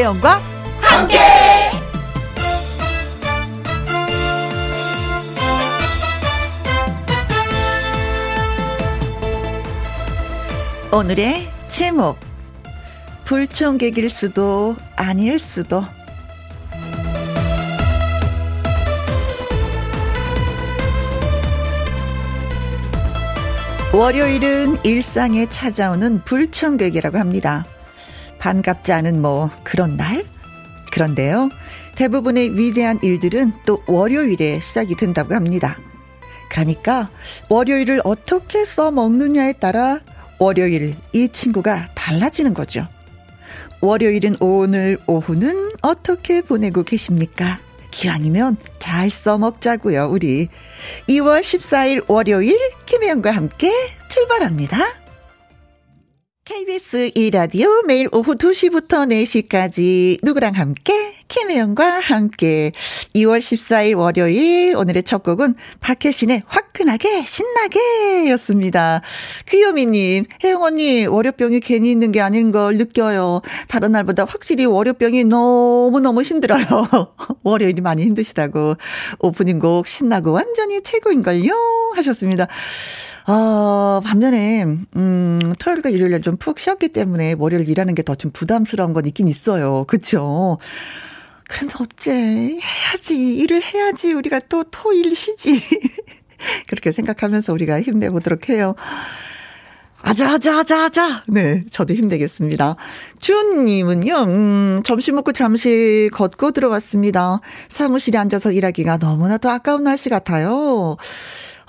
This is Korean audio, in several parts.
김혜영과 함께. 오늘의 제목 불청객일 수도 아닐 수도 월요일은 일상에 찾아오는 불청객이라고 합니다. 반갑지 않은 뭐 그런 날? 그런데요. 대부분의 위대한 일들은 또 월요일에 시작이 된다고 합니다. 그러니까 월요일을 어떻게 써먹느냐에 따라 월요일 이 친구가 달라지는 거죠. 월요일은 오늘 오후는 어떻게 보내고 계십니까? 기왕이면 잘 써먹자고요, 우리. 2월 14일 월요일 김혜영과 함께 출발합니다. KBS 1라디오 매일 오후 2시부터 4시까지 누구랑 함께 김혜영과 함께 2월 14일 월요일 오늘의 첫 곡은 박혜신의 화끈하게 신나게 였습니다. 귀요미님 혜영 언니 월요병이 괜히 있는 게 아닌 걸 느껴요. 다른 날보다 확실히 월요병이 너무너무 힘들어요. 월요일이 많이 힘드시다고 오프닝 곡 신나고 완전히 최고인걸요 하셨습니다. 아, 반면에, 음, 토요일과 일요일에 좀 푹 쉬었기 때문에 월요일 일하는 게 더 좀 부담스러운 건 있긴 있어요. 그쵸? 그런데 어째, 해야지. 일을 해야지. 우리가 또 토 일 쉬지. 그렇게 생각하면서 우리가 힘내보도록 해요. 아자, 아자, 아자, 아자. 네, 저도 힘내겠습니다. 준님은요, 음, 점심 먹고 잠시 걷고 들어왔습니다. 사무실에 앉아서 일하기가 너무나도 아까운 날씨 같아요.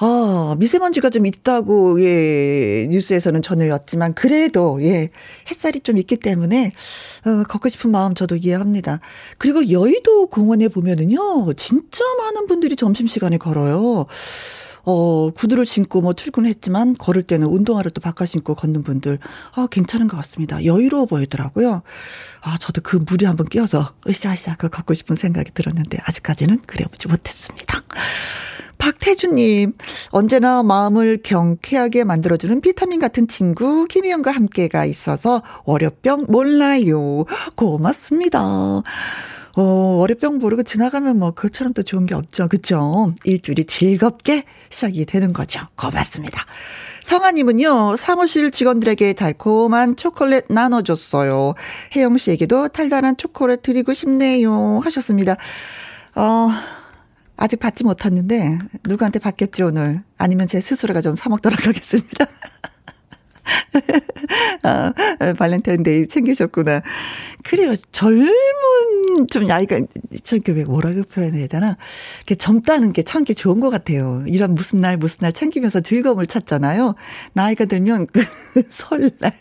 아, 미세먼지가 좀 있다고, 예, 뉴스에서는 전해왔지만, 그래도, 예, 햇살이 좀 있기 때문에, 어, 걷고 싶은 마음 저도 이해합니다. 그리고 여의도 공원에 보면은요, 진짜 많은 분들이 점심시간에 걸어요. 어, 구두를 신고 뭐 출근했지만 걸을 때는 운동화를 또 바꿔 신고 걷는 분들, 아, 괜찮은 것 같습니다. 여유로워 보이더라고요. 아, 저도 그 물에 한번 끼어서 으쌰으쌰 그 걷고 싶은 생각이 들었는데, 아직까지는 그래 보지 못했습니다. 박태주님, 언제나 마음을 경쾌하게 만들어주는 비타민 같은 친구, 김희영과 함께가 있어서 월요병 몰라요. 고맙습니다. 어, 월요병 모르고 지나가면 뭐 그처럼 또 좋은 게 없죠. 그쵸? 일주일이 즐겁게 시작이 되는 거죠. 고맙습니다. 성아님은요, 사무실 직원들에게 달콤한 초콜릿 나눠줬어요. 혜영 씨에게도 달달한 초콜릿 드리고 싶네요. 하셨습니다. 어, 아직 받지 못했는데 누구한테 받겠지 오늘 아니면 제 스스로가 좀 사먹도록 하겠습니다. 아, 발렌타인데이 챙기셨구나. 그래요. 젊은 좀 나이가 저게 왜 뭐라고 표현해야 되나? 이렇게 젊다는 게 참 게 좋은 것 같아요. 이런 무슨 날 무슨 날 챙기면서 즐거움을 찾잖아요. 나이가 들면 그 설날,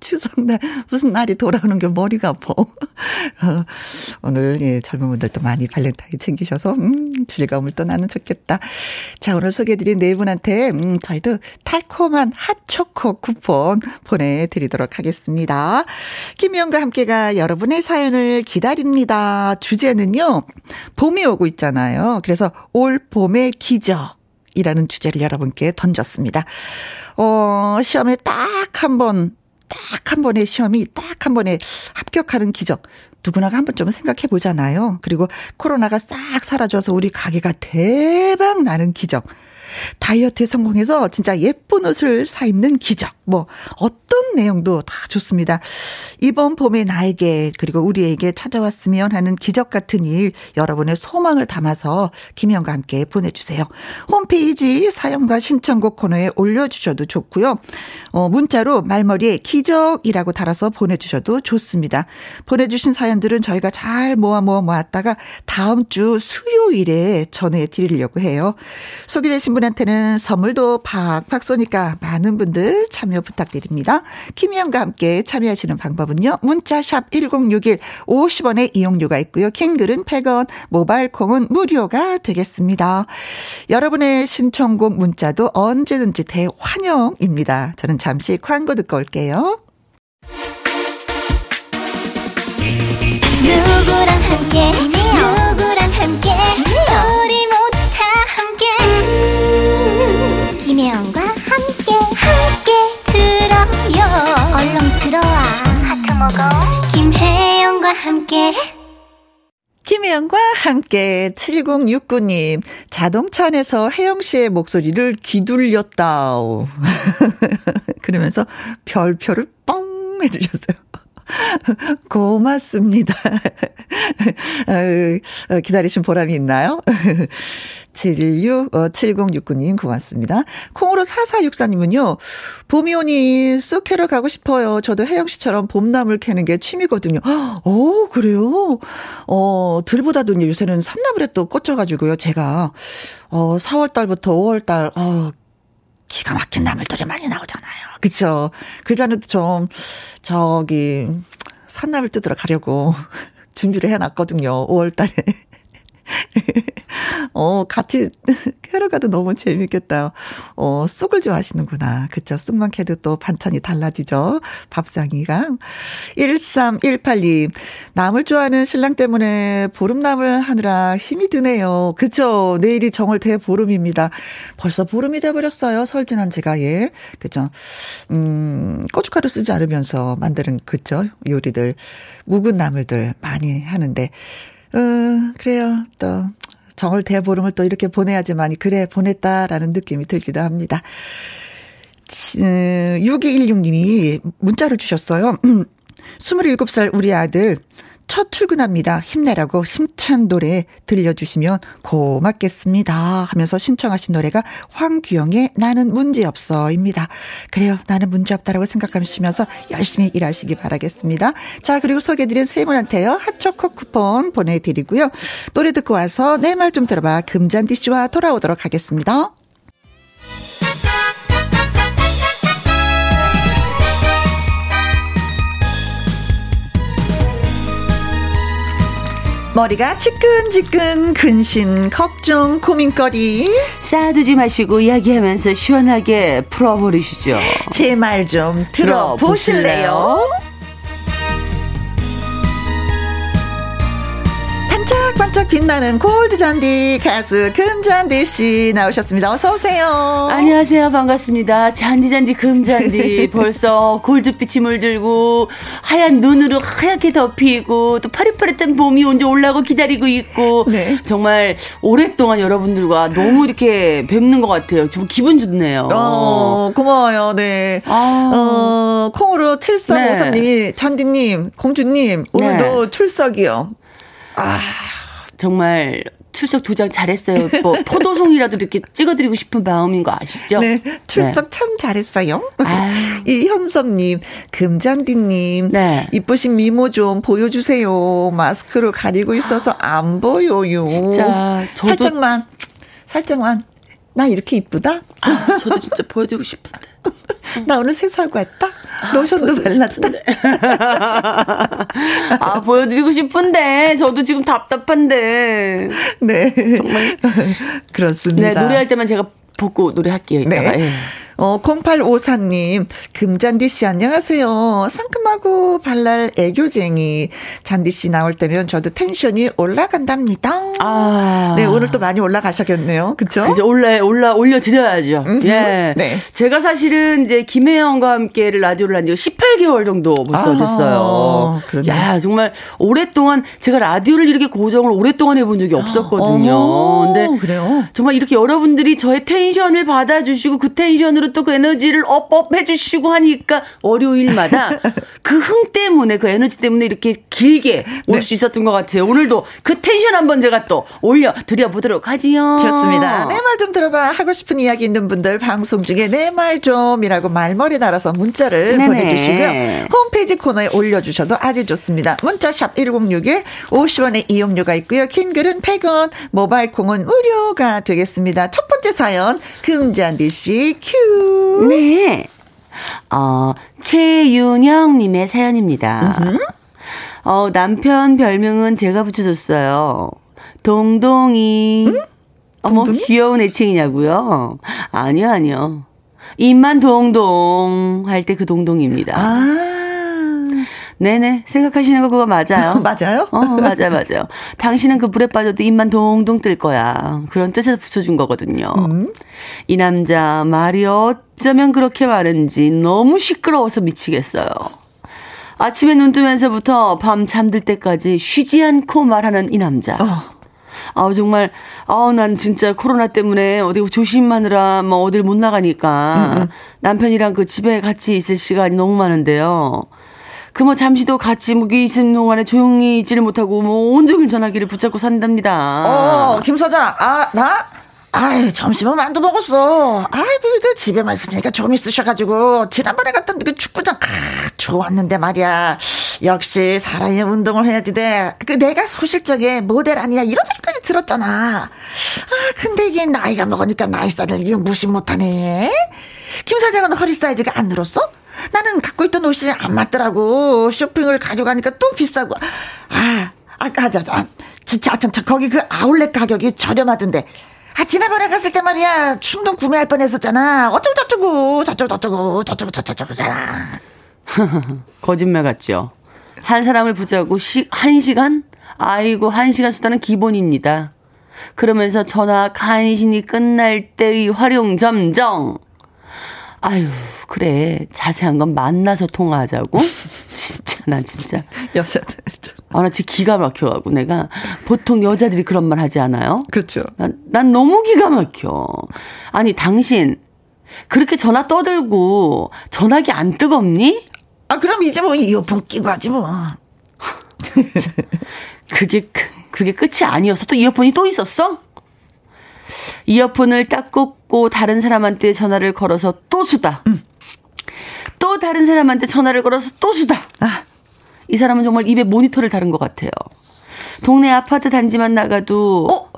추석날 무슨 날이 돌아오는 게 머리가 아파. 어, 오늘 예, 젊은 분들도 많이 발렌타인 챙기셔서 음, 즐거움을 또 나는 좋겠다. 자 오늘 소개해드린 네 분한테 음, 저희도 달콤한 핫초코 쿠폰 보내드리도록 하겠습니다. 김희영과 함께가 여러분의 사연을 기다립니다. 주제는요, 봄이 오고 있잖아요. 그래서 올 봄의 기적 이라는 주제를 여러분께 던졌습니다. 어, 시험에 딱 한 번, 딱 한 번의 시험이 딱 한 번에 합격하는 기적. 누구나가 한 번쯤은 생각해 보잖아요. 그리고 코로나가 싹 사라져서 우리 가게가 대박 나는 기적. 다이어트에 성공해서 진짜 예쁜 옷을 사 입는 기적. 뭐 어떤 내용도 다 좋습니다. 이번 봄에 나에게 그리고 우리에게 찾아왔으면 하는 기적 같은 일 여러분의 소망을 담아서 김영과 함께 보내주세요. 홈페이지 사연과 신청곡 코너에 올려주셔도 좋고요. 어, 문자로 말머리에 기적이라고 달아서 보내주셔도 좋습니다. 보내주신 사연들은 저희가 잘 모아 모아 모았다가 다음 주 수요일에 전해 드리려고 해요. 소개되신 분한테는 선물도 팍팍 쏘니까 많은 분들 참여 부탁드립니다. 김희영과 함께 참여하시는 방법은요. 문자샵 1061 50원의 이용료가 있고요. 킹글은 100원, 모바일 콩은 무료가 되겠습니다. 여러분의 신청곡 문자도 언제든지 대환영입니다. 저는 잠시 광고 듣고 올게요. 누구랑 함께 누구랑 함께 우리 모두 다 함께 음, 김혜영과 들어와 하트 먹어 김혜영과 함께 김혜영과 함께 7069님 자동차 안에서 혜영 씨의 목소리를 귀둘렸다. 그러면서 별표를 뻥 해주셨어요. 고맙습니다. 어, 기다리신 보람이 있나요? 76, 7069님 고맙습니다. 콩으로 4464님은요, 봄이 오니 쑥캐러 가고 싶어요. 저도 혜영 씨처럼 봄나물 캐는 게 취미거든요. 오, 그래요? 어, 들보다도 요새는 산나물에 또 꽂혀가지고요. 제가, 어, 4월 달부터 5월 달, 어, 기가 막힌 나물들이 많이 나오잖아요. 그쵸? 그 전에도 좀, 저기, 산나물 뜯으러 가려고 준비를 해놨거든요. 5월 달에. 어, 같이 캐러 가도 너무 재밌겠다. 어, 쑥을 좋아하시는구나. 그쵸. 쑥만 캐도 또 반찬이 달라지죠. 밥상이가. 13182. 나물 좋아하는 신랑 때문에 보름나물 하느라 힘이 드네요. 그쵸. 내일이 정월 대보름입니다. 벌써 보름이 돼버렸어요. 설진한 제가, 예. 그죠. 음, 고춧가루 쓰지 않으면서 만드는, 그쵸. 요리들. 묵은 나물들 많이 하는데. 어, 그래요. 또, 정월 대보름을 또 이렇게 보내야지만이, 그래, 보냈다라는 느낌이 들기도 합니다. 6216님이 문자를 주셨어요. 27살 우리 아들, 첫 출근합니다. 힘내라고 힘찬 노래 들려주시면 고맙겠습니다. 하면서 신청하신 노래가 황규영의 나는 문제없어입니다. 그래요. 나는 문제없다라고 생각하시면서 열심히 일하시기 바라겠습니다. 자, 그리고 소개해드린 세 분한테요. 핫초코 쿠폰 보내드리고요. 노래 듣고 와서 내 말 좀 들어봐. 금잔디 씨와 돌아오도록 하겠습니다. 머리가 지끈지끈 근심 걱정 고민거리. 쌓아두지 마시고 이야기하면서 시원하게 풀어버리시죠. 제 말 좀 들어보실래요? 반짝반짝 빛나는 골드 잔디 가수 금잔디 씨 나오셨습니다. 어서 오세요. 안녕하세요. 반갑습니다. 잔디 잔디 금잔디 벌써 골드빛이 물들고 하얀 눈으로 하얗게 덮이고 또 파릇파릇한 봄이 언제 올라고 기다리고 있고 네. 정말 오랫동안 여러분들과 너무 이렇게 뵙는 것 같아요. 좀 기분 좋네요. 어, 고마워요. 네. 아. 어, 콩으로 7353님이 네. 잔디님, 공주님 오늘도 네. 출석이요. 아, 정말 출석 도장 잘했어요. 뭐 포도송이라도 이렇게 찍어드리고 싶은 마음인 거 아시죠? 네, 출석 네. 참 잘했어요. 이 현섭님, 금잔디님, 네. 이쁘신 미모 좀 보여주세요. 마스크로 가리고 있어서 안 보여요. 진짜 저도 살짝만, 살짝만. 나 이렇게 이쁘다? 아, 저도 진짜 보여드리고 싶은데. 나 오늘 세수하고 왔다? 로션도 아, 발랐다? 아, 보여드리고 싶은데, 저도 지금 답답한데. 네. 정말. 그렇습니다. 네, 노래할 때만 제가 보고 노래할게요, 이따가. 네. 예. 어, 0854님, 금잔디 씨 안녕하세요. 상큼하고 발랄 애교쟁이. 잔디 씨 나올 때면 저도 텐션이 올라간답니다. 아. 네, 오늘 또 많이 올라가셨겠네요. 그쵸? 이제 올라, 올라, 올려드려야죠. 예. 네. 제가 사실은 이제 김혜영과 함께를 라디오를 한 지가 18개월 정도 벌써 아, 됐어요. 그러네. 야, 정말 오랫동안 제가 라디오를 이렇게 고정을 오랫동안 해본 적이 없었거든요. 어, 근데 그래요? 정말 이렇게 여러분들이 저의 텐션을 받아주시고 그 텐션으로 오늘은 또 그 에너지를 up up 해주시고 하니까 월요일마다 그 흥 때문에 그 에너지 때문에 이렇게 길게 올수 네. 있었던 것 같아요. 오늘도 그 텐션 한번 제가 또 올려 드려보도록 하지요. 좋습니다. 내 말 좀 들어봐 하고 싶은 이야기 있는 분들 방송 중에 내 말 좀이라고 말머리 달아서 문자를 네네. 보내주시고요. 홈페이지 코너에 올려주셔도 아주 좋습니다. 문자샵 1061 50원의 이용료가 있고요. 긴 글은 100원 모바일 콩은 무료가 되겠습니다. 첫 번째 사연 금잔디 씨 큐. 네. 어, 최윤영님의 사연입니다. 어, 남편 별명은 제가 붙여줬어요. 동동이. 응? 어머, 동동이? 귀여운 애칭이냐고요? 아니요, 아니요. 입만 동동 할 때 그 동동입니다. 아. 네네. 생각하시는 거 그거 맞아요. 맞아요? 어, 맞아요, 맞아요. 당신은 그 불에 빠져도 입만 동동 뜰 거야. 그런 뜻에서 붙여준 거거든요. 음. 이 남자 말이 어쩌면 그렇게 많은지 너무 시끄러워서 미치겠어요. 아침에 눈 뜨면서부터 밤 잠들 때까지 쉬지 않고 말하는 이 남자. 어. 아우 정말 아우 난 진짜 코로나 때문에 어디 조심하느라 뭐 어딜 못 나가니까 음, 음. 남편이랑 그 집에 같이 있을 시간이 너무 많은데요. 그뭐 잠시도 같이 무기 있는 동안에 조용히 있지를 못하고 뭐 온종일 전화기를 붙잡고 산답니다. 어, 김 사장, 아 나? 아이, 점심은 만두 먹었어. 아이고, 그 집에만 있으니까 좀 있으셔가지고, 지난번에 갔던 그 축구장, 아, 좋았는데 말이야. 역시 사람이 운동을 해야지 돼. 그 내가 소실적에 모델 아니야. 이런 소리까지 들었잖아. 아, 근데 이게 나이가 먹으니까 나이 살을 이거 무시 못하네. 김 사장은 허리 사이즈가 안 늘었어? 나는 갖고 있던 옷이 안 맞더라고. 쇼핑을 가져가니까 또 비싸고. 아, 아, 아, 자, 아, 자, 자, 자, 거기 그 아울렛 가격이 저렴하던데. 아, 지난번에 갔을 때 말이야. 충동 구매할 뻔 했었잖아. 어쩌고 저쩌고, 저쩌고 저쩌고, 저쩌고 저쩌고잖아. 거짓말 같죠? 한 사람을 붙잡고 시, 한 시간? 아이고, 한 시간 수다는 기본입니다. 그러면서 전화 간신히 끝날 때의 활용 점정. 아유, 그래. 자세한 건 만나서 통화하자고? 진짜, 나 진짜. 여자들. 아, 나 진짜 기가 막혀가고 내가 보통 여자들이 그런 말 하지 않아요? 그렇죠. 난, 난 너무 기가 막혀. 아니, 당신, 그렇게 전화 떠들고 전화기 안 뜨겁니? 아, 그럼 이제 뭐 이어폰 끼고 하지 뭐. 그게, 그게 끝이 아니었어? 또 이어폰이 또 있었어? 이어폰을 딱 꽂고 다른 사람한테 전화를 걸어서 또 수다. 음. 또 다른 사람한테 전화를 걸어서 또 수다. 아. 이 사람은 정말 입에 모니터를 다른 것 같아요. 동네 아파트 단지만 나가도 어?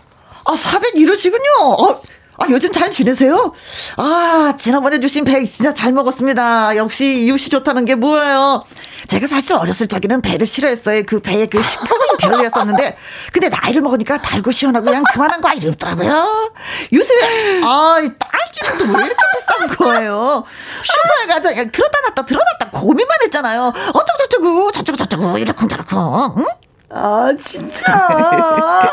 아, 400 이러시군요. 어, 아, 요즘 잘 지내세요? 아, 지난번에 주신 배 진짜 잘 먹었습니다. 역시 이웃이 좋다는 게 뭐예요? 제가 사실 어렸을 적에는 배를 싫어했어요. 그 배에 그 식감이 별로였었는데, 근데 나이를 먹으니까 달고 시원하고 그냥 그만한 거 아니었더라고요. 요즘에, 아, 딸기는 또 왜 이렇게 비싼 거예요? 슈퍼에 가서 그냥 들었다 놨다 들었다 놨다 고민만 했잖아요. 어쩌고저쩌고, 저쩌고저쩌고, 이렇쿵 저렇쿵, 응? 아, 진짜.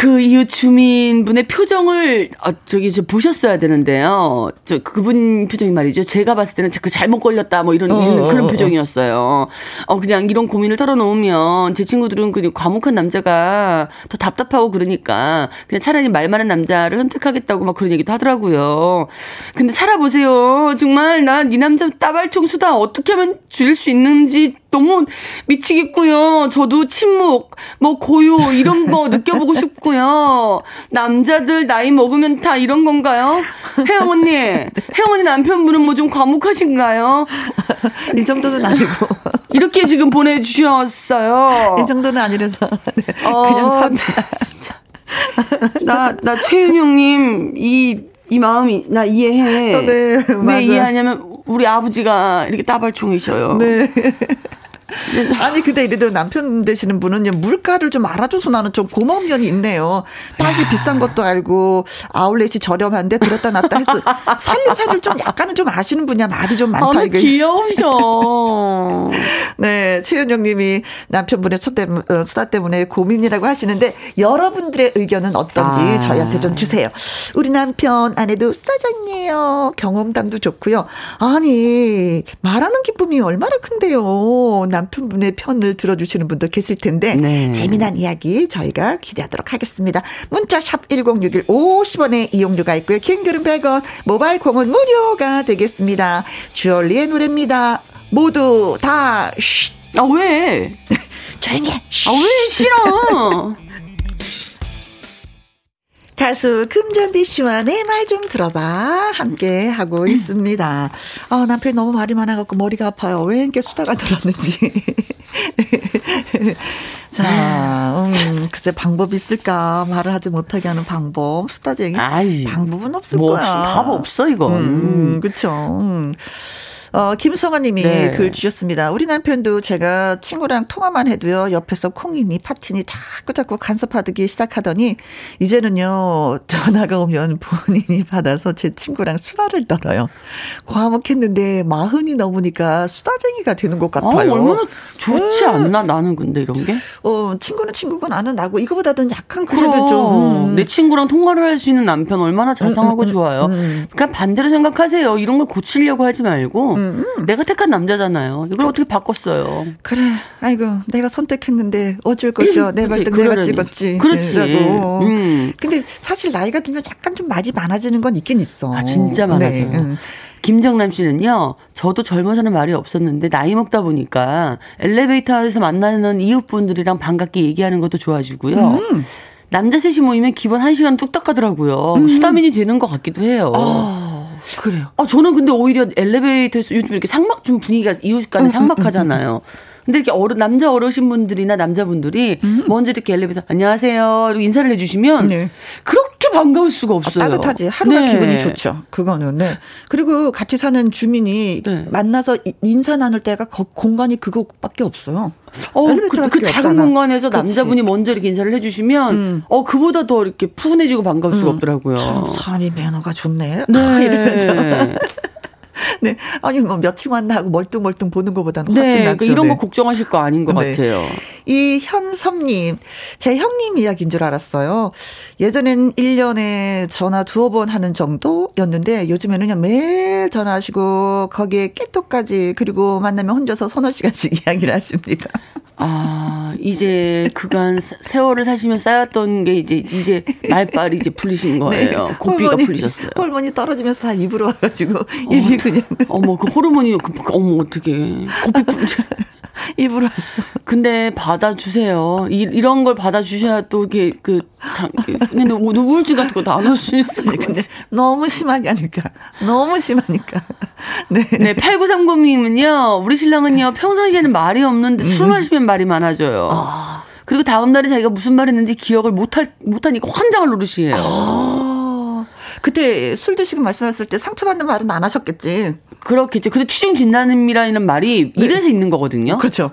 그 이후 주민분의 표정을 어, 저기 저 보셨어야 되는데요. 저 그분 표정이 말이죠. 제가 봤을 때는 그 잘못 걸렸다 뭐 이런, 어, 이런 그런 어, 어. 표정이었어요. 어 그냥 이런 고민을 털어놓으면 제 친구들은 그냥 과묵한 남자가 더 답답하고 그러니까 그냥 차라리 말 많은 남자를 선택하겠다고 막 그런 얘기도 하더라고요. 근데 살아보세요. 정말 난이 남자 따발총 수다 어떻게 하면 줄일 수 있는지 너무 미치겠고요. 저도 침묵, 뭐 고요 이런 거 느껴보고 싶고 요. 남자들 나이 먹으면 다 이런 건가요? 혜영 언니, 혜영 언니 남편분은 뭐 좀 과묵하신가요? 이 정도는 아니고 이렇게 지금 보내주셨어요. 이 정도는 아니라서 네, 어, 그냥 삽니다. 진짜. 나, 나 최윤영님, 이, 이 마음이, 나 이해해. 어, 네, 왜 맞아. 이해하냐면, 우리 아버지가 이렇게 따발총이셔요. 네. 아니 근데 이래도 남편 되시는 분은 물가를 좀 알아줘서 나는 좀 고마운 면이 있네요. 딸기 비싼 것도 알고 아울렛이 저렴한데 들었다 놨다 해서 살림살이를 좀 약간은 좀 아시는 분이야 말이 좀 많다 아, 이게. 귀여우셔. 네 최윤영님이 남편분의 어, 수다 때문에 고민이라고 하시는데 여러분들의 의견은 어떤지 아. 저희한테 좀 주세요. 우리 남편 아내도 수다장이에요. 경험담도 좋고요. 아니 말하는 기쁨이 얼마나 큰데요. 남 편분의 편을 들어주시는 분도 계실 텐데 네. 재미난 이야기 저희가 기대하도록 하겠습니다. 문자 샵 1061 50원의 이용료가 있고요. 킹글은 100원 모바일 콩은 무료가 되겠습니다. 주얼리의 노래입니다. 모두 다 쉿. 아 왜? 조용히 해. 아왜 싫어? 가수 금잔디 씨와 내 말 좀 들어봐 함께 하고 있습니다. 아 남편이 너무 말이 많아갖고 머리가 아파요. 왜 이렇게 수다가 들었는지. 자, 음, 글쎄 방법 있을까? 말을 하지 못하게 하는 방법. 수다쟁이. 아이, 방법은 없을 뭐 거야. 답 없어 이건. 음, 그렇죠. 음. 어, 김성아 님이 네. 글 주셨습니다. 우리 남편도 제가 친구랑 통화만 해도요, 옆에서 콩이니 파티니 자꾸 자꾸 간섭하기 시작하더니, 이제는요, 전화가 오면 본인이 받아서 제 친구랑 수다를 떨어요. 과묵했는데, 마흔이 넘으니까 수다쟁이가 되는 것 같아요. 아, 얼마나 좋지 음. 않나, 나는 근데 이런 게? 어, 친구는 친구고 나는 나고, 이거보다는 약간 그래도 그럼, 좀. 음. 내 친구랑 통화를 할 수 있는 남편 얼마나 자상하고 음, 음, 음 좋아요. 그러니까 반대로 생각하세요. 이런 걸 고치려고 하지 말고, 음, 음. 내가 택한 남자잖아요. 이걸 어떻게 바꿨어요? 그래. 아이고, 내가 선택했는데 어쩔 것이요. 내 발등 내가 찍었지. 그렇지. 라고. 음. 근데 사실 나이가 들면 약간 좀 말이 많아지는 건 있긴 있어. 아, 진짜 많아져요. 네. 음. 김정남 씨는요, 저도 젊어서는 말이 없었는데, 나이 먹다 보니까 엘리베이터에서 만나는 이웃분들이랑 반갑게 얘기하는 것도 좋아지고요. 음. 남자 셋이 모이면 기본 1시간 뚝딱 가더라고요. 음. 수다민이 되는 것 같기도 해요. 어, 그래요. 아, 저는 근데 오히려 엘리베이터에서 요즘 이렇게 상막 좀 분위기가 이웃 간에 음, 음, 상막하잖아요. 근데 이렇게 어른 남자 어르신분들이나 남자분들이 음. 먼저 이렇게 엘리베이터 안녕하세요 이렇게 인사를 해주시면 네. 그렇게 반가울 수가 없어요. 아, 따뜻하지. 하루가 네. 기분이 좋죠. 그거는. 네. 그리고 같이 사는 주민이 네. 만나서 인사 나눌 때가 공간이 그거밖에 없어요. 어, 그, 그 작은 공간에서 남자분이 먼저 이렇게 인사를 해주시면, 음. 어, 그보다 더 이렇게 푸근해지고 반가울 수가 음. 없더라고요. 참, 사람이 매너가 좋네. 네. 이러면서. 네. 아니, 뭐, 며칠 만나 하고 멀뚱멀뚱 보는 것보다는 훨씬 네, 낫죠. 그러니까 이런 거 네. 걱정하실 거 아닌 것 네. 같아요. 이 현섭님, 제 형님 이야기인 줄 알았어요. 예전엔 1년에 전화 두어 번 하는 정도였는데, 요즘에는 그냥 매일 전화하시고, 거기에 깨톡까지, 그리고 만나면 혼자서 서너 시간씩 이야기를 하십니다. 아, 이제 그간 세월을 사시면 쌓였던 게 이제, 이제 말빨이 이제 풀리신 네. 거예요. 네. 고삐가 호르몬이, 풀리셨어요. 호르몬이 떨어지면서 다 입으로 와가지고, 어, 입이 그냥. 어머, 그 호르몬이, 그, 어머, 어떻게. 고삐 풀 입으로 왔어. 근데 받아주세요. 이, 이런 걸 받아주셔야 또 이게 그, 근데 우울증 같은 거 나눌 수 있을 것 같아요. 너무 심하게 하니까. 너무 심하니까. 네. 네, 8930님은요, 우리 신랑은요, 평상시에는 말이 없는데 술 음. 마시면 말이 많아져요. 아. 그리고 다음 날에 자기가 무슨 말 했는지 기억을 못할, 못하니까 환장할 노릇이에요. 아. 그때 술 드시고 말씀하셨을 때 상처받는 말은 안 하셨겠지. 그렇겠죠. 근데 취중 진단음이라는 말이 네. 이래서 있는 거거든요. 그렇죠.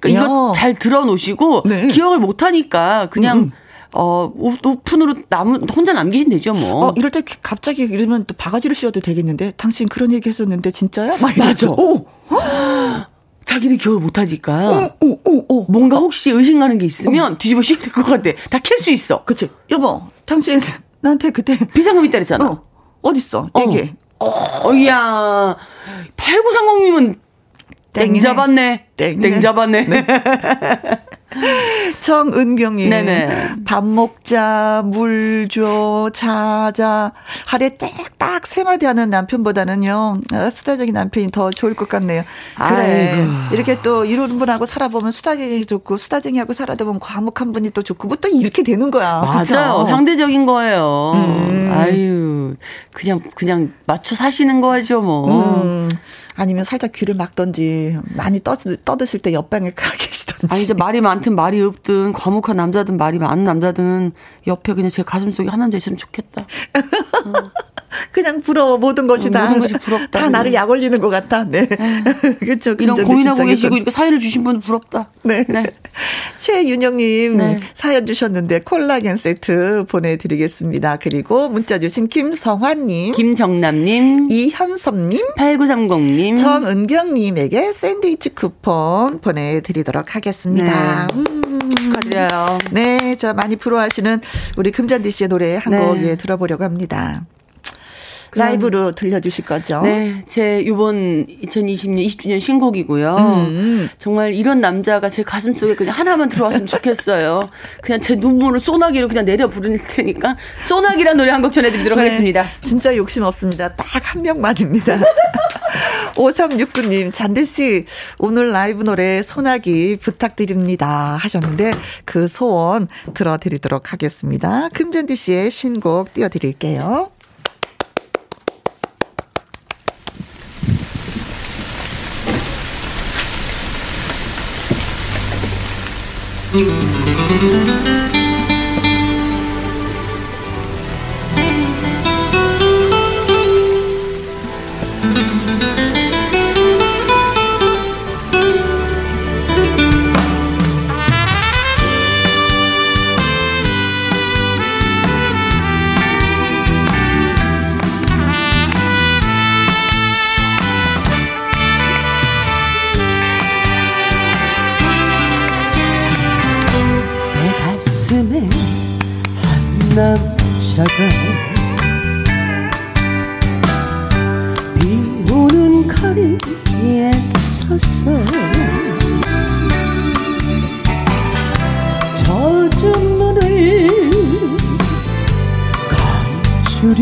그러니까 이거 잘 들어놓으시고 네. 기억을 못 하니까 그냥 음. 어, 우푼으로 남, 혼자 남기신 되죠, 뭐. 어, 이럴 때 갑자기 이러면 또 바가지를 씌워도 되겠는데, 당신 그런 얘기 했었는데, 진짜야? 맞아. 오! 자기는 기억을 못 하니까. 오, 오, 오, 오. 뭔가 혹시 의심 가는 게 있으면 어. 뒤집어 씌울 것 같아. 다 캘 수 있어. 그치. 여보, 당신 나한테 그때. 비상금 있다 그랬잖아. 어. 어딨어? 얘기해. 어, 야 8930님은 땡 잡았네. 땡, 땡 잡았네. 네. 정은경님. 네네. 밥 먹자, 물 줘, 자자. 하루에 딱딱 세 마디 하는 남편보다는요, 아, 수다적인 남편이 더 좋을 것 같네요. 그래. 아이고. 이렇게 또 이런 분하고 살아보면 수다쟁이 좋고, 수다쟁이하고 살아다 보면 과묵한 분이 또 좋고, 뭐 또 이렇게 되는 거야. 맞아요. 그쵸? 상대적인 거예요. 음. 아유, 그냥, 그냥 맞춰 사시는 거죠, 뭐. 음. 아니면 살짝 귀를 막던지 많이 떠, 떠드실 때 옆방에 가 계시던지. 아니 이제 말이 많든 말이 없든 과묵한 남자든 말이 많은 남자든 옆에 그냥 제 가슴 속에 한 남자 있으면 좋겠다. 어. 그냥 부러워 모든 것이 다. 모든 것이 부럽다. 다 나를 약 올리는 것 같아. 네. 그렇죠. 이런 고민하고 계시고 이렇게 사연을 주신 분 부럽다. 네. 네. 최윤영님 네. 사연 주셨는데 콜라겐 세트 보내드리겠습니다. 그리고 문자 주신 김성환님, 김정남님, 이현섭님, 8930님, 정은경님에게 샌드위치 쿠폰 보내드리도록 하겠습니다. 네. 음. 축하드려요. 네, 자 많이 부러워하시는 우리 금잔디 씨의 노래 한곡 네. 예, 들어보려고 합니다. 라이브로 들려주실 거죠? 네, 제 이번 2020년 20주년 신곡이고요. 음. 정말 이런 남자가 제 가슴 속에 그냥 하나만 들어왔으면 좋겠어요. 그냥 제 눈물을 소나기로 그냥 내려 부를 테니까 소나기란 노래 한 곡 전해드리도록 네, 하겠습니다. 진짜 욕심 없습니다. 딱 한 명만입니다. 5369님, 잔디씨, 오늘 라이브 노래 소나기 부탁드립니다. 하셨는데, 그 소원 들어드리도록 하겠습니다. 금잔디 씨의 신곡 띄워드릴게요. Música 남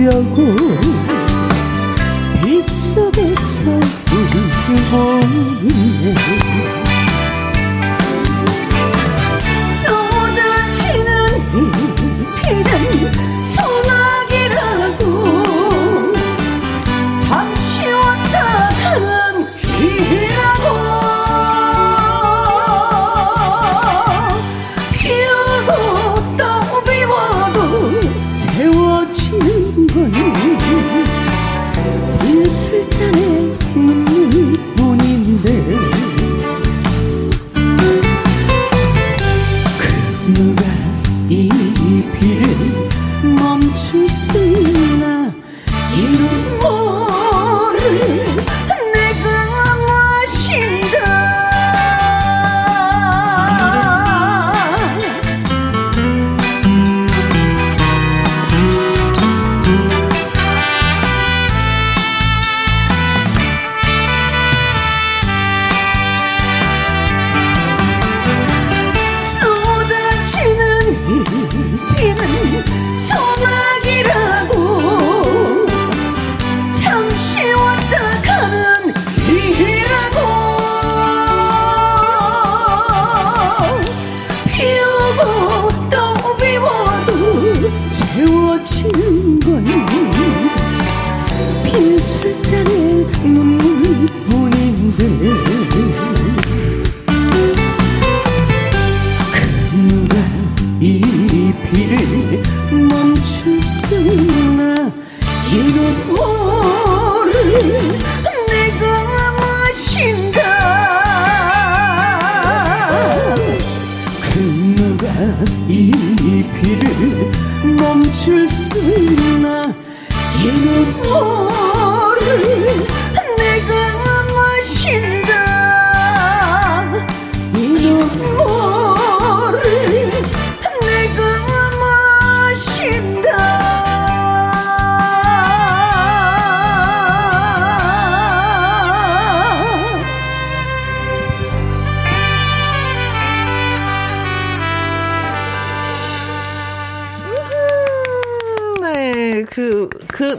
감추려고 빗속에서 울고 있네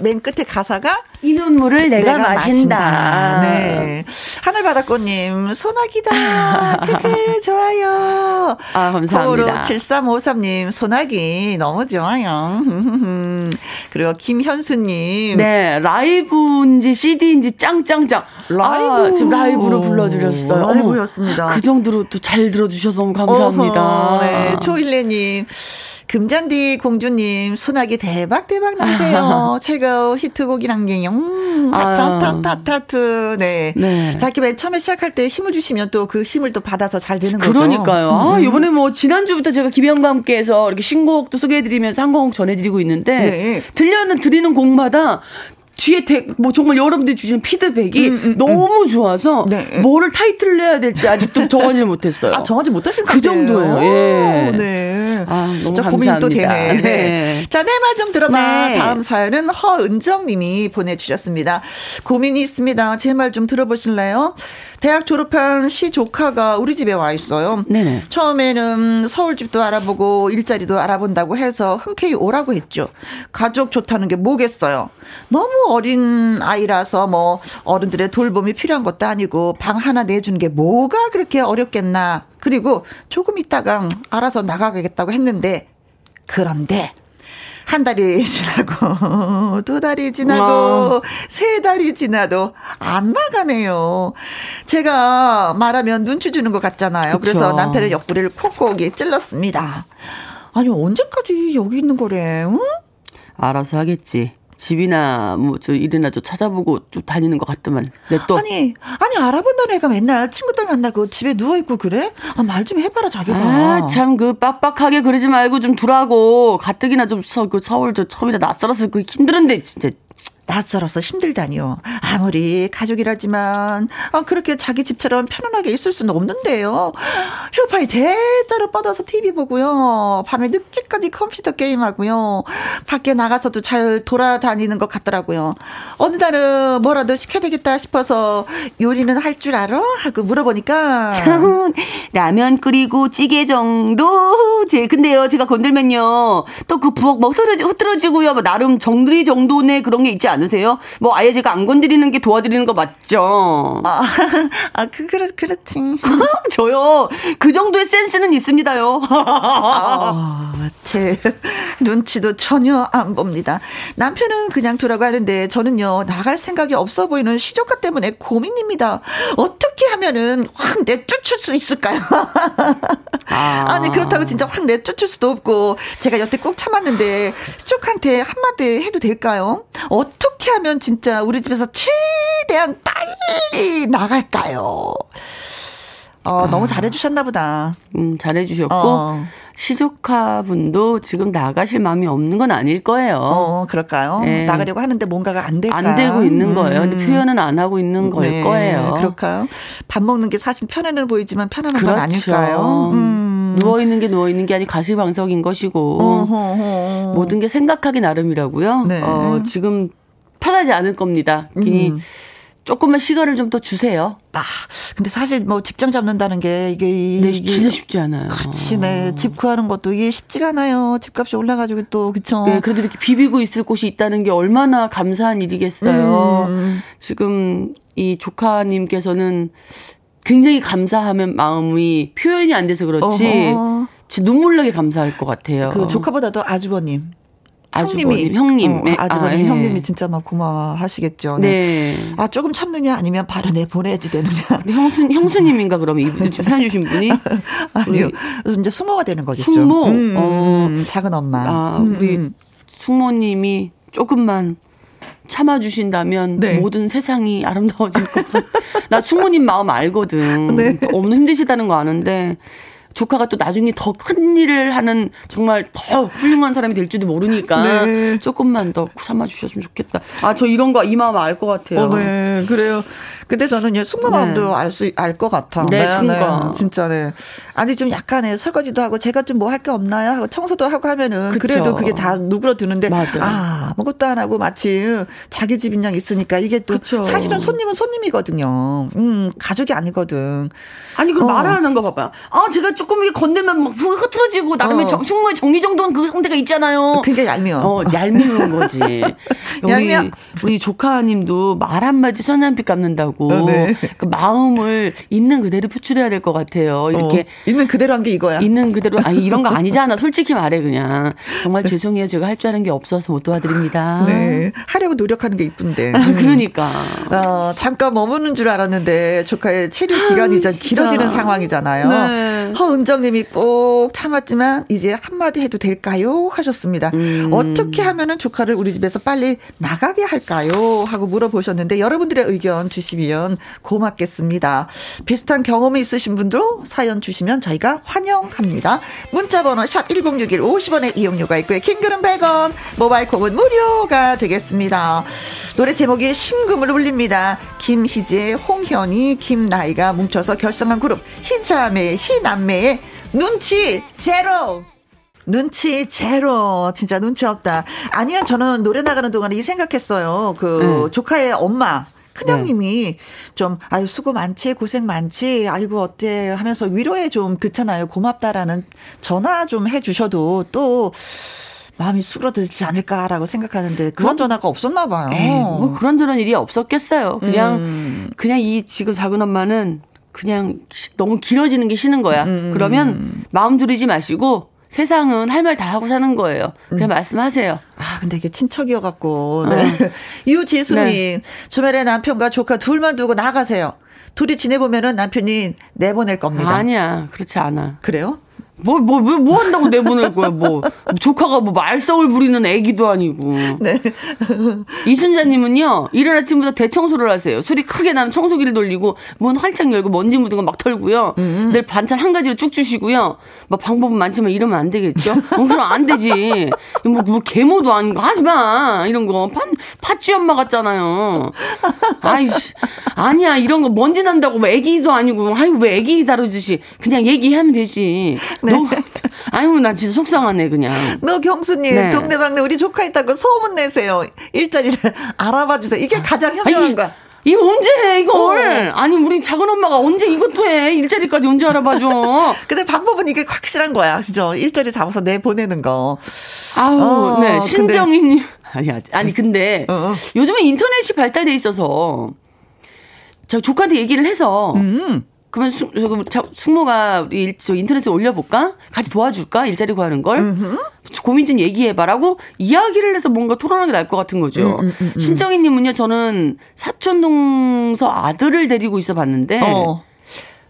맨 끝에 가사가 이 눈물을 내가, 내가 마신다. 마신다. 네. 하늘바닷꽃님, 소나기다. 크크, 좋아요. 아, 감사합니다. 7353님, 소나기 너무 좋아요. 그리고 김현수님. 네, 라이브인지 CD인지 짱짱짱. 라이브. 아, 지금 라이브로 불러드렸어요. 라이브였습니다. 어머, 그 정도로 또 잘 들어주셔서 너무 감사합니다. 어허, 네, 초일레님. 금잔디 공주님, 소나기 대박 대박 나세요. 최고 히트곡이란 게, 음, 아타타타타트. 네. 네. 자, 이렇게 맨 처음에 시작할 때 힘을 주시면 또 그 힘을 또 받아서 잘 되는 거죠. 그러니까요. 아, 이번에 음. 뭐, 지난주부터 제가 김영과 함께 해서 이렇게 신곡도 소개해드리면서 한 곡 전해드리고 있는데, 네. 들려는 드리는 곡마다 뒤에 대, 뭐 정말 여러분들이 주신 피드백이 음, 음, 음. 너무 음. 좋아서 네. 뭐를 타이틀을 내야 될지 아직도 정하지 못했어요. 아 정하지 못하신 그 정도예요. 예. 네. 아 너무 자, 고민이 또 되네. 네. 네. 자 내 말 좀 들어봐. 네. 다음 사연은 허은정 님이 보내주셨습니다. 고민이 있습니다. 제 말 좀 들어보실래요? 대학 졸업한 시 조카가 우리 집에 와 있어요. 네네. 처음에는 서울집도 알아보고 일자리도 알아본다고 해서 흔쾌히 오라고 했죠. 가족 좋다는 게 뭐겠어요. 너무 어린 아이라서 뭐 어른들의 돌봄이 필요한 것도 아니고 방 하나 내주는 게 뭐가 그렇게 어렵겠나. 그리고 조금 있다가 알아서 나가겠다고 했는데 그런데 한 달이 지나고 두 달이 지나고 와. 세 달이 지나도 안 나가네요. 제가 말하면 눈치 주는 것 같잖아요. 그쵸. 그래서 남편의 옆구리를 콕콕이 찔렀습니다. 아니 언제까지 여기 있는 거래? 응? 알아서 하겠지. 집이나 뭐저 일이나 좀 찾아보고 좀 다니는 것 같더만. 네, 또 아니 아니 알아본다는 애가 맨날 친구들 만나고 집에 누워 있고 그래? 아, 말 좀 해봐라 자기가. 아, 참 그 빡빡하게 그러지 말고 좀 두라고 가뜩이나 좀 서, 그 서울 저 처음이라 낯설어서 그 힘들은데 진짜. 낯설어서 힘들다니요. 아무리 가족이라지만 아, 그렇게 자기 집처럼 편안하게 있을 수는 없는데요. 휴파에 대자로 뻗어서 TV 보고요. 밤에 늦게까지 컴퓨터 게임하고요. 밖에 나가서도 잘 돌아다니는 것 같더라고요. 어느 날은 뭐라도 시켜야 되겠다 싶어서 요리는 할 줄 알아? 하고 물어보니까 라면 끓이고 찌개 정도 제 근데요 제가 건들면요 또 그 부엌 뭐 흐트러지, 흐트러지고요 뭐 나름 정들이 정도네 그런 게 있지 않 으세요? 뭐 아예 제가 안 건드리는 게 도와드리는 거 맞죠? 아, 아 그, 그렇, 그렇지. 저요 그 정도의 센스는 있습니다요. 아, 제 눈치도 전혀 안 봅니다. 남편은 그냥 두라고 하는데 저는요 나갈 생각이 없어 보이는 시조카 때문에 고민입니다. 어떻게 하면은 확 내쫓을 수 있을까요? 아. 니 그렇다고 진짜 확 내쫓을 수도 없고 제가 여태 꼭 참았는데 시조카한테 한마디 해도 될까요? 어떻게 하면 진짜 우리 집에서 최대한 빨리 나갈까요? 어, 아. 너무 잘해주셨나 보다. 음, 잘해주셨고. 어. 시조카 분도 지금 나가실 마음이 없는 건 아닐 거예요. 어, 그럴까요? 네. 나가려고 하는데 뭔가가 안 될까? 안 되고 있는 거예요. 음. 근데 표현은 안 하고 있는 걸 네. 거예요. 그럴까요? 밥 먹는 게 사실 편안해 보이지만 편안한 그렇죠. 건 아닐까요? 음. 누워 있는 게 누워 있는 게 아니 가시방석인 것이고 어허허. 모든 게 생각하기 나름이라고요. 네. 어, 지금 편하지 않을 겁니다. 음. 조금만 시간을 좀 더 주세요. 아, 근데 사실 뭐 직장 잡는다는 게 이게 네, 이게 진짜 쉽지 않아요. 그렇지, 네. 집 구하는 것도 이게 쉽지가 않아요. 집값이 올라가지고 또 그쵸. 네, 그래도 이렇게 비비고 있을 곳이 있다는 게 얼마나 감사한 일이겠어요. 음. 지금 이 조카님께서는 굉장히 감사하면 마음이 표현이 안 돼서 그렇지. 어허. 눈물 나게 감사할 것 같아요. 그 조카보다도 아주버님. 형님이 형님 어, 네. 아주버님 아, 네. 형님이 진짜 막 고마워하시겠죠. 네. 네. 아 조금 참느냐 아니면 바로 내 보내야지 되느냐. 형수 형수님인가 그러면 이분 사연 주신 분이 아니요. 이제 수모가 되는 거겠죠. 숙모. 음, 음, 어. 음, 작은 엄마. 아 우리 음. 숙모님이 조금만 참아주신다면 네. 모든 세상이 아름다워질 것 같아. 나 숙모님 마음 알거든. 네. 너무 힘드시다는 거 아는데 조카가 또 나중에 더 큰 일을 하는 정말 더 훌륭한 사람이 될지도 모르니까 네. 조금만 더 참아주셨으면 좋겠다. 아, 저 이런 거 이 마음 알 것 같아요. 어, 네, 그래요. 근데 저는 이 숙모마음도 네. 알수 알 것 같아. 네, 네, 네, 진짜 네. 아니 좀 약간의 설거지도 하고 제가 좀 뭐 할 게 없나요? 하고 청소도 하고 하면은 그쵸. 그래도 그게 다 누그러드는데 맞아. 아 아무것도 안 하고 마치 자기 집인 양 있으니까 이게 또 그쵸. 사실은 손님은 손님이거든요. 음 가족이 아니거든. 아니 그 어. 말하는 거 봐봐요. 아 제가 조금 이게 건들면 막 흐트러지고 나름의 어. 충분히 정리정돈 그 상태가 있잖아요. 그게 얄미워. 어 얄미운 거지. 우리 우리 조카님도 말 한마디 선한빛 갚는다고 어, 네. 그 마음을 있는 그대로 표출해야 될 것 같아요. 이렇게 어, 있는 그대로 한 게 이거야. 있는 그대로 아니 이런 거 아니잖아. 솔직히 말해 그냥 정말 죄송해요. 제가 할 줄 아는 게 없어서 못 도와드립니다. 네 하려고 노력하는 게 이쁜데. 아, 그러니까. 어, 잠깐 머무는 줄 알았는데 조카의 체류 기간이 좀 길어지는 상황이잖아요. 네. 허은정님이 꼭 참았지만 이제 한마디 해도 될까요? 하셨습니다. 음. 어떻게 하면은 조카를 우리 집에서 빨리 나가게 할까요? 하고 물어보셨는데 여러분들의 의견 주시면 고맙겠습니다. 비슷한 경험이 있으신 분들 사연 주시면 저희가 환영합니다. 문자번호 샵 1061 50원의 이용료가 있고요. 킹글은 100원, 모바일 콩은 무료가 되겠습니다. 노래 제목이 심금을 울립니다. 김희재, 홍현이, 김나이가 뭉쳐서 결성한 그룹 희자매, 희남매의 눈치 제로. 눈치 제로. 진짜 눈치 없다. 아니요, 저는 노래 나가는 동안에 이 생각했어요. 그 네. 조카의 엄마. 큰형님이 네. 좀 아유 수고 많지 고생 많지 아이고 어때 하면서 위로에 좀 그렇잖아요 고맙다라는 전화 좀 해주셔도 또 마음이 수그러들지 않을까라고 생각하는데 그런 뭐, 전화가 없었나 봐요. 에이, 뭐 그런 저런 일이 없었겠어요. 그냥 음. 그냥 이 지금 작은 엄마는 그냥 너무 길어지는 게 싫은 거야. 음. 그러면 마음 졸이지 마시고 세상은 할 말 다 하고 사는 거예요. 그냥 음. 말씀하세요. 아, 근데 이게 친척이어갖고. 네. 어. 유지수님, 네. 주말에 남편과 조카 둘만 두고 나가세요. 둘이 지내보면은 남편이 내보낼 겁니다. 아니야. 그렇지 않아. 그래요? 뭐, 뭐, 뭐, 뭐 한다고 내보낼 거야, 뭐. 조카가 뭐 말썽을 부리는 애기도 아니고. 네. 이순자님은요, 이른 아침부터 대청소를 하세요. 소리 크게 나는 청소기를 돌리고, 문 활짝 열고, 먼지 묻은 거 막 털고요. 음. 늘 반찬 한 가지로 쭉 주시고요. 뭐 방법은 많지만 이러면 안 되겠죠? 어, 그럼 안 되지. 뭐, 뭐, 계모도 아니고, 하지 마. 이런 거. 판, 팥쥐 엄마 같잖아요. 아이씨. 아니야, 이런 거 먼지 난다고, 뭐 애기도 아니고, 아이고, 왜 애기 다루듯이. 그냥 얘기하면 되지. 네. 너, 아유, 나 진짜 속상하네, 그냥. 너 경수님, 네. 동네방네 우리 조카 있다고 소문 내세요. 일자리를 알아봐 주세요. 이게 가장 현명한 아니, 거야. 이거 언제 해, 이걸? 어. 아니, 우리 작은 엄마가 언제 이것도 해? 일자리까지 언제 알아봐줘? 근데 방법은 이게 확실한 거야. 그죠? 일자리 잡아서 내 보내는 거. 아우, 어, 네. 신정희님. 아니, 아니, 근데 어, 어. 요즘에 인터넷이 발달돼 있어서 저 조카한테 얘기를 해서 음. 그러면 숙, 숙모가 저 인터넷에 올려볼까? 같이 도와줄까? 일자리 구하는 걸? 음흠. 고민 좀 얘기해봐라고 이야기를 해서 뭔가 토론하게 날 것 같은 거죠. 음, 음, 음, 음. 신정희님은요, 저는 사촌동서 아들을 데리고 있어 봤는데, 어.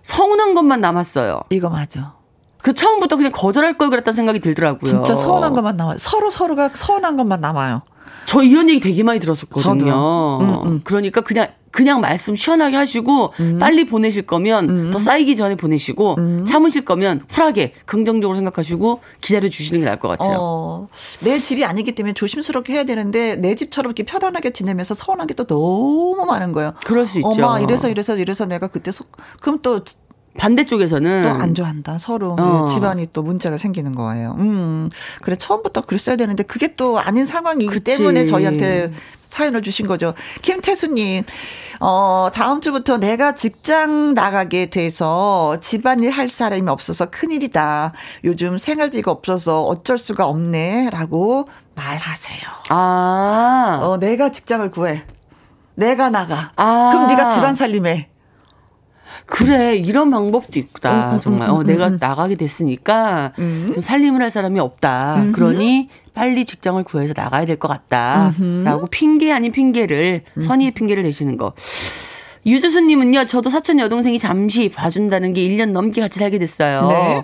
서운한 것만 남았어요. 이거 맞아. 그 처음부터 그냥 거절할 걸 그랬다는 생각이 들더라고요. 진짜 서운한 것만 남아요. 서로 서로가 서운한 것만 남아요. 저 이런 얘기 되게 많이 들었었거든요. 음, 음. 그러니까 그냥 그냥 말씀 시원하게 하시고 음. 빨리 보내실 거면 음. 더 쌓이기 전에 보내시고 음. 참으실 거면 쿨하게 긍정적으로 생각하시고 기다려 주시는 게 나을 것 같아요. 어, 내 집이 아니기 때문에 조심스럽게 해야 되는데 내 집처럼 이렇게 편안하게 지내면서 서운한 게 또 너무 많은 거예요. 그럴 수 있죠. 엄마 이래서 이래서 이래서 내가 그때 속 그럼 또 반대쪽에서는 또 안 좋아한다. 서로 어. 네, 집안이 또 문제가 생기는 거예요. 음. 그래 처음부터 그랬어야 되는데 그게 또 아닌 상황이기 그치. 때문에 저희한테 사연을 주신 거죠. 김태수님, 어, 다음 주부터 내가 직장 나가게 돼서 집안일 할 사람이 없어서 큰일이다. 요즘 생활비가 없어서 어쩔 수가 없네. 라고 말하세요. 아. 어, 내가 직장을 구해. 내가 나가. 아. 그럼 네가 집안 살림해. 그래 이런 방법도 있다 음, 음, 정말. 어 음, 내가 나가게 됐으니까 좀 살림을 할 사람이 없다. 그러니 빨리 직장을 구해서 나가야 될 것 같다라고 핑계 아닌 핑계를 선의의 핑계를 대시는 거. 유주수님은요, 저도 사촌 여동생이 잠시 봐준다는 게 1년 넘게 같이 살게 됐어요. 네.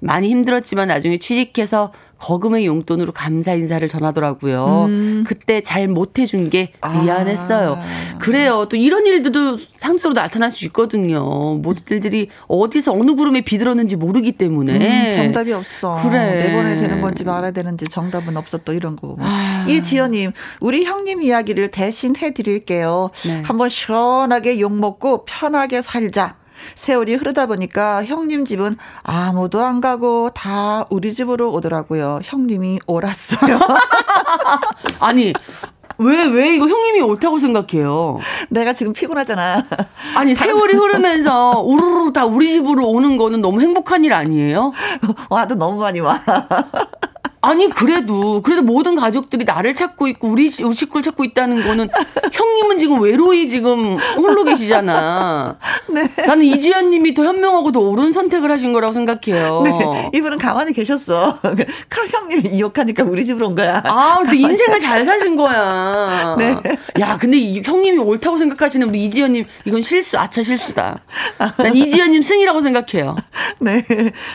많이 힘들었지만 나중에 취직해서 거금의 용돈으로 감사 인사를 전하더라고요. 음. 그때 잘 못해준 게 미안했어요. 아. 그래요. 또 이런 일들도 상수로 나타날 수 있거든요. 모두들이 어디서 어느 구름에 비들었는지 모르기 때문에. 음, 정답이 없어. 그래. 내보내야 되는 건지 말아야 되는지 정답은 없어 또 이런 거. 아. 이지연님, 우리 형님 이야기를 대신 해드릴게요. 네. 한번 시원하게 욕먹고 편하게 살자. 세월이 흐르다 보니까 형님 집은 아무도 안 가고 다 우리 집으로 오더라고요. 형님이 옳았어요. 아니, 왜, 왜 이거 형님이 옳다고 생각해요? 내가 지금 피곤하잖아. 아니, 세월이 흐르면서 우르르 다 우리 집으로 오는 거는 너무 행복한 일 아니에요? 와도 너무 많이 와. 아니 그래도 그래도 모든 가족들이 나를 찾고 있고 우리 우리 식구를 찾고 있다는 거는 형님은 지금 외로이 지금 홀로 계시잖아. 네. 나는 이지연님이 더 현명하고 더 옳은 선택을 하신 거라고 생각해요. 네. 이분은 가만히 계셨어. 그럼 형님이 이욕하니까 우리 집으로 온 거야. 아, 근데 인생을 잘 사신 거야. 네. 야, 근데 이, 형님이 옳다고 생각하시는 우리 이지연님 이건 실수, 아차 실수다. 난 이지연님 승이라고 생각해요. 네.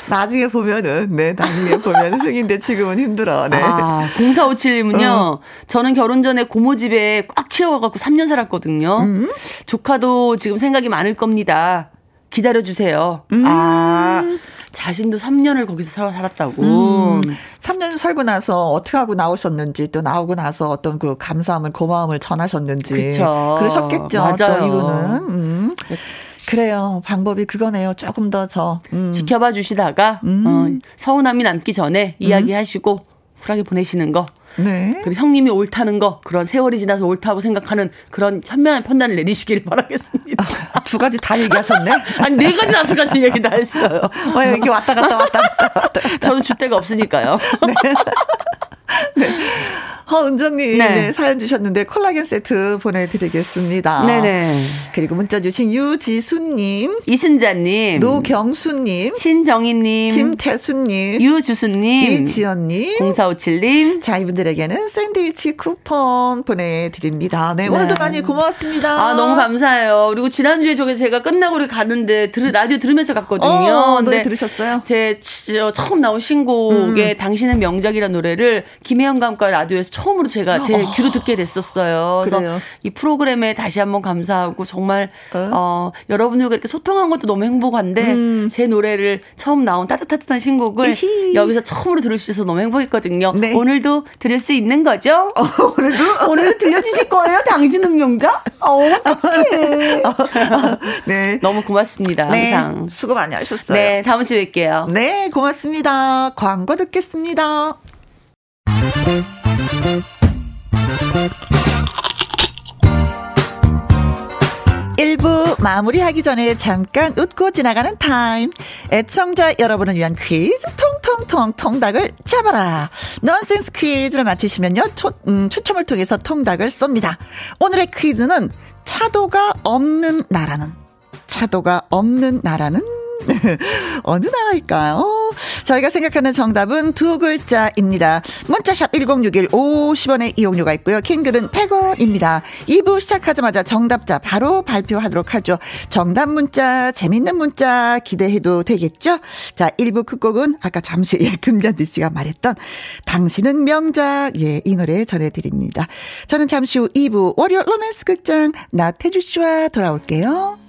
나중에 보면은 네, 나중에 보면 승인데 지금은 힘들어. 네. 아, 0457님은요. 어. 저는 결혼 전에 고모 집에 꽉 채워갖고 3년 살았거든요. 음. 조카도 지금 생각이 많을 겁니다. 기다려주세요. 음. 아. 자신도 3년을 거기서 살았다고. 음, 3년 살고 나서 어떻게 하고 나오셨는지 또 나오고 나서 어떤 그 감사함을 고마움을 전하셨는지 그쵸. 그러셨겠죠. 맞아요. 또 이분은. 음. 그래요. 방법이 그거네요. 조금 더 저. 음. 지켜봐 주시다가, 음. 어, 서운함이 남기 전에 이야기하시고, 음. 쿨하게 보내시는 거. 네. 그리고 형님이 옳다는 거, 그런 세월이 지나서 옳다고 생각하는 그런 현명한 판단을 내리시길 바라겠습니다. 아, 두 가지 다 얘기하셨네? 아니, 네 가지 다섯 가지 얘기 다 했어요. 와, 어, 이렇게 왔다 갔다 왔다 갔다. 왔다 저는 주대가 없으니까요. 네. 네. 허은정님, 네. 네. 사연 주셨는데 콜라겐 세트 보내드리겠습니다. 네네. 그리고 문자 주신 유지수님, 이순자님, 노경수님, 신정희님, 김태수님, 유주수님, 이지연님, 0457님. 자, 이분들에게는 샌드위치 쿠폰 보내드립니다. 네, 네. 오늘도 많이 고맙습니다. 아, 너무 감사해요. 그리고 지난주에 저게 제가 끝나고 우리 갔는데, 들, 라디오 들으면서 갔거든요. 어, 노래 들으셨어요? 제 처음 나온 신곡의 음. 당신은 명작이라는 노래를 김혜영 감과 라디오에서 처음으로 제가 제 어. 귀로 듣게 됐었어요. 그래서 그래요. 이 프로그램에 다시 한번 감사하고 정말 어, 어 여러분들과 이렇게 소통한 것도 너무 행복한데 음. 제 노래를 처음 나온 따뜻따뜻한 신곡을 이히. 여기서 처음으로 들을 수 있어서 너무 행복했거든요. 네. 오늘도 들을 수 있는 거죠? 어, 오늘도 오늘도 들려주실 거예요? 당신은 명작? 어, 어떡해. 네. 너무 고맙습니다. 네. 항상. 수고 많이 하셨어요. 네, 다음 주에 뵐게요. 네, 고맙습니다. 광고 듣겠습니다. 1부 마무리하기 전에 잠깐 웃고 지나가는 타임. 애청자 여러분을 위한 퀴즈 통통통 통닭을 잡아라. 넌센스 퀴즈를 맞히시면요. 초, 음, 추첨을 통해서 통닭을 쏩니다. 오늘의 퀴즈는 차도가 없는 나라는 차도가 없는 나라는 어느 나라일까요? 저희가 생각하는 정답은 두 글자입니다. 문자샵 1061 50원의 이용료가 있고요. 킹글은 100원입니다. 2부 시작하자마자 정답자 바로 발표하도록 하죠. 정답 문자, 재밌는 문자 기대해도 되겠죠? 자, 1부 끝곡은 아까 잠시 예, 금잔디 씨가 말했던 당신은 명작 예, 이 노래 전해드립니다. 저는 잠시 후 2부 월요 로맨스 극장 나태주 씨와 돌아올게요.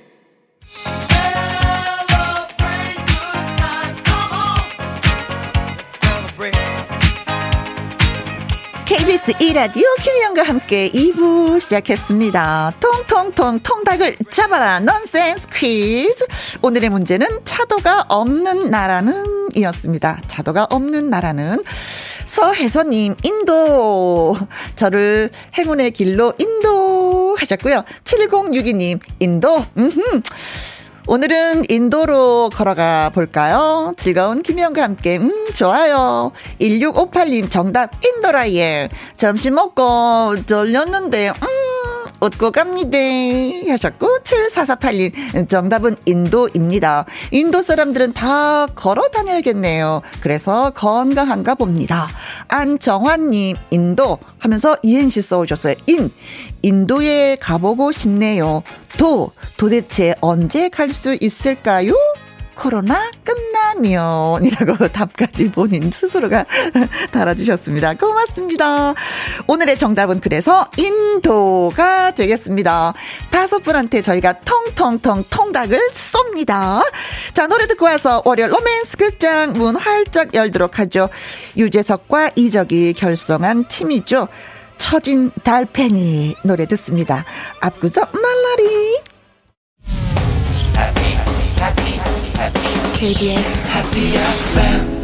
KBS 1라디오 김희영과 함께 2부 시작했습니다. 통통통 통닭을 잡아라 넌센스 퀴즈. 오늘의 문제는 차도가 없는 나라는 이었습니다. 차도가 없는 나라는 서혜선님 인도 저를 행운의 길로 인도 하셨고요. 7062님 인도 음흠. 오늘은 인도로 걸어가 볼까요? 즐거운 김영과 함께, 음, 좋아요. 1658님 정답, 인도라예. 점심 먹고 졸렸는데, 음, 웃고 갑니다. 하셨고, 7448님, 정답은 인도입니다. 인도 사람들은 다 걸어 다녀야겠네요. 그래서 건강한가 봅니다. 안정환님, 인도 하면서 이행시 써오셨어요. 인, 인도에 가보고 싶네요. 도, 도대체 언제 갈 수 있을까요? 코로나 끝나면 이라고 답까지 본인 스스로가 달아주셨습니다. 고맙습니다. 오늘의 정답은 그래서 인도가 되겠습니다. 다섯 분한테 저희가 통통통 통닭을 쏩니다. 자, 노래 듣고 와서 월요 로맨스 극장 문 활짝 열도록 하죠. 유재석과 이적이 결성한 팀이죠. 처진 달팽이 노래 듣습니다. 앞구석 날라리. KBS Happy FM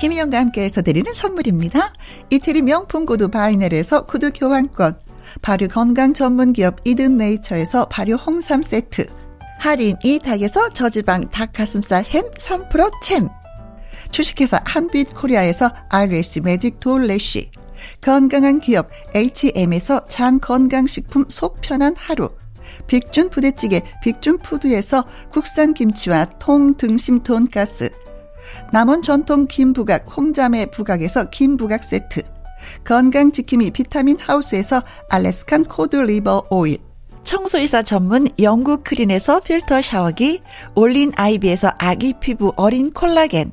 김희영과 함께해서 드리는 선물입니다. 이태리 명품 구두 바이넬에서 구두 교환권, 발효 건강 전문 기업 이든 네이처에서 발효 홍삼 세트, 할인 이 닭에서 저지방 닭가슴살 햄 3% 챔, 주식회사 한빛 코리아에서 아이래쉬 매직 돌래쉬, 건강한 기업 H&M에서 장 건강식품 속 편한 하루, 빅준 부대찌개 빅준푸드에서 국산 김치와 통 등심 돈가스, 남원 전통 김부각 홍자매 부각에서 김부각 세트, 건강지킴이 비타민 하우스에서 알래스칸 코드 리버 오일, 청소이사 전문 영국 크린에서 필터 샤워기, 올린 아이비에서 아기 피부 어린 콜라겐,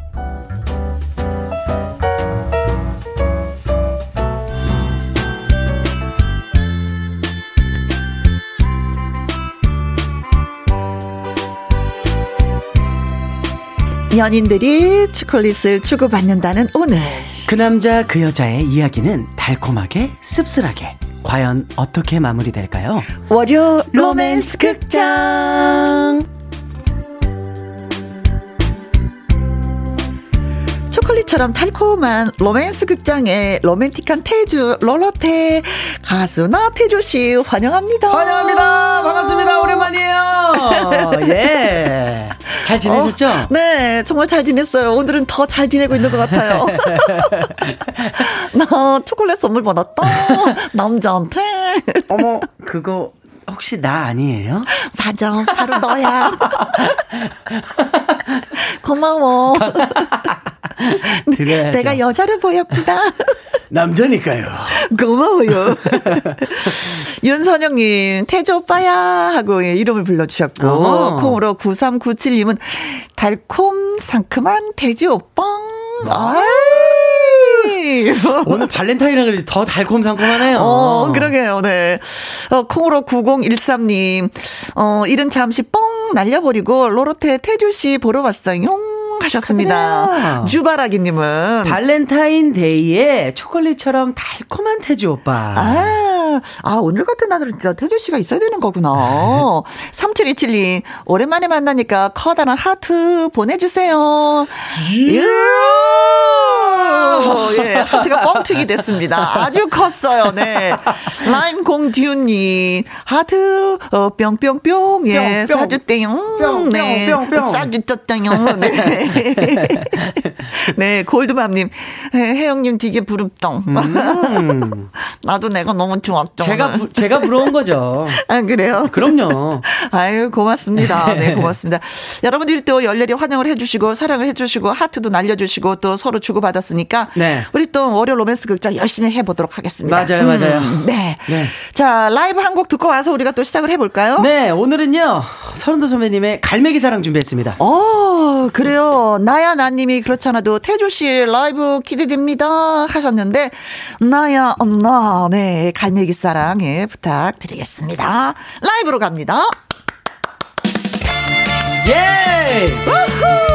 연인들이 초콜릿을 주고받는다는 오늘. 그 남자 그 여자의 이야기는 달콤하게 씁쓸하게 과연 어떻게 마무리될까요? 월요 로맨스 극장. 초콜릿처럼 달콤한 로맨스 극장의 로맨틱한 태주 롤러테 가수 나태주 씨 환영합니다. 환영합니다. 반갑습니다. 오랜만이에요. 예. 잘 지내셨죠? 어, 네, 정말 잘 지냈어요. 오늘은 더 잘 지내고 있는 것 같아요. 나 초콜릿 선물 받았다. 남자한테. 어머, 그거 혹시 나 아니에요? 맞아, 바로 너야. 고마워. 드려야죠. 내가 여자를 보였구나. 남자니까요. 고마워요. 윤선영님, 태주 오빠야 하고 이름을 불러주셨고, 어. 콩으로 9397님은 달콤 상큼한 태주 오빠. 아. 오늘 발렌타인이라 그런지 더 달콤상콤하네요. 어, 그러게요, 네. 어, 콩으로 9013님, 어, 일은 잠시 뻥 날려버리고, 로로테 태주씨 보러 왔어요. 하셨습니다. 그래요. 주바라기님은 발렌타인데이에 초콜릿처럼 달콤한 태주 오빠. 아, 아 오늘 같은 날은 진짜 태주 씨가 있어야 되는 거구나. 3727님 오랜만에 만나니까 커다란 하트 보내주세요. 예. 예, 하트가 뻥튀기 됐습니다. 아주 컸어요. 네. 라임 공듀님 하트 어, 뿅뿅뿅 예 사주땡 네 사주쩌땡 네. 네, 골드맘님, 혜영님 되게 부럽덩. 음. 나도 내가 너무 좋았죠. 제가, 부, 제가 부러운 거죠. 아, 그래요? 그럼요. 아유, 고맙습니다. 네, 고맙습니다. 여러분들이 또 열렬히 환영을 해주시고, 사랑을 해주시고, 하트도 날려주시고, 또 서로 주고받았으니까, 네. 우리 또 월요 로맨스 극장 열심히 해보도록 하겠습니다. 맞아요, 음, 맞아요. 네. 네. 자, 라이브 한 곡 듣고 와서 우리가 또 시작을 해볼까요? 네, 오늘은요, 서른도 선배님의 갈매기 사랑 준비했습니다. 어, 그래요. 나야 나님이 그렇잖아도 태조 씨 라이브 기대됩니다 하셨는데 나야 엄마 네 갈매기 사랑 예 부탁드리겠습니다. 라이브로 갑니다. 예! 우후!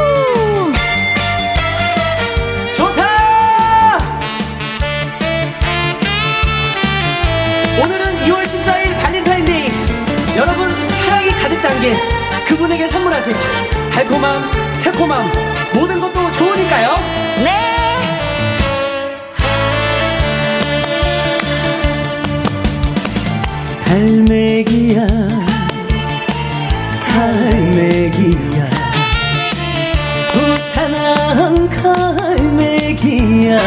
담긴 그분에게 선물하세요. 달콤함 새콤함 모든 것도 좋으니까요. 네. 갈매기야 갈매기야 부산한 갈매기야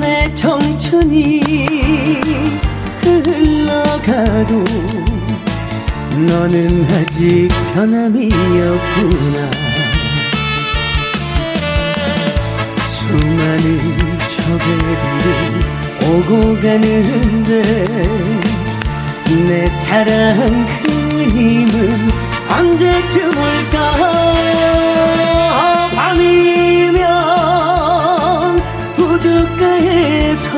내 청춘이 흘러가도 너는 아직 변함이 없구나. 수많은 저배들이 오고 가는데 내 사랑 그 힘은 언제쯤 올까? 밤이면 우드가에서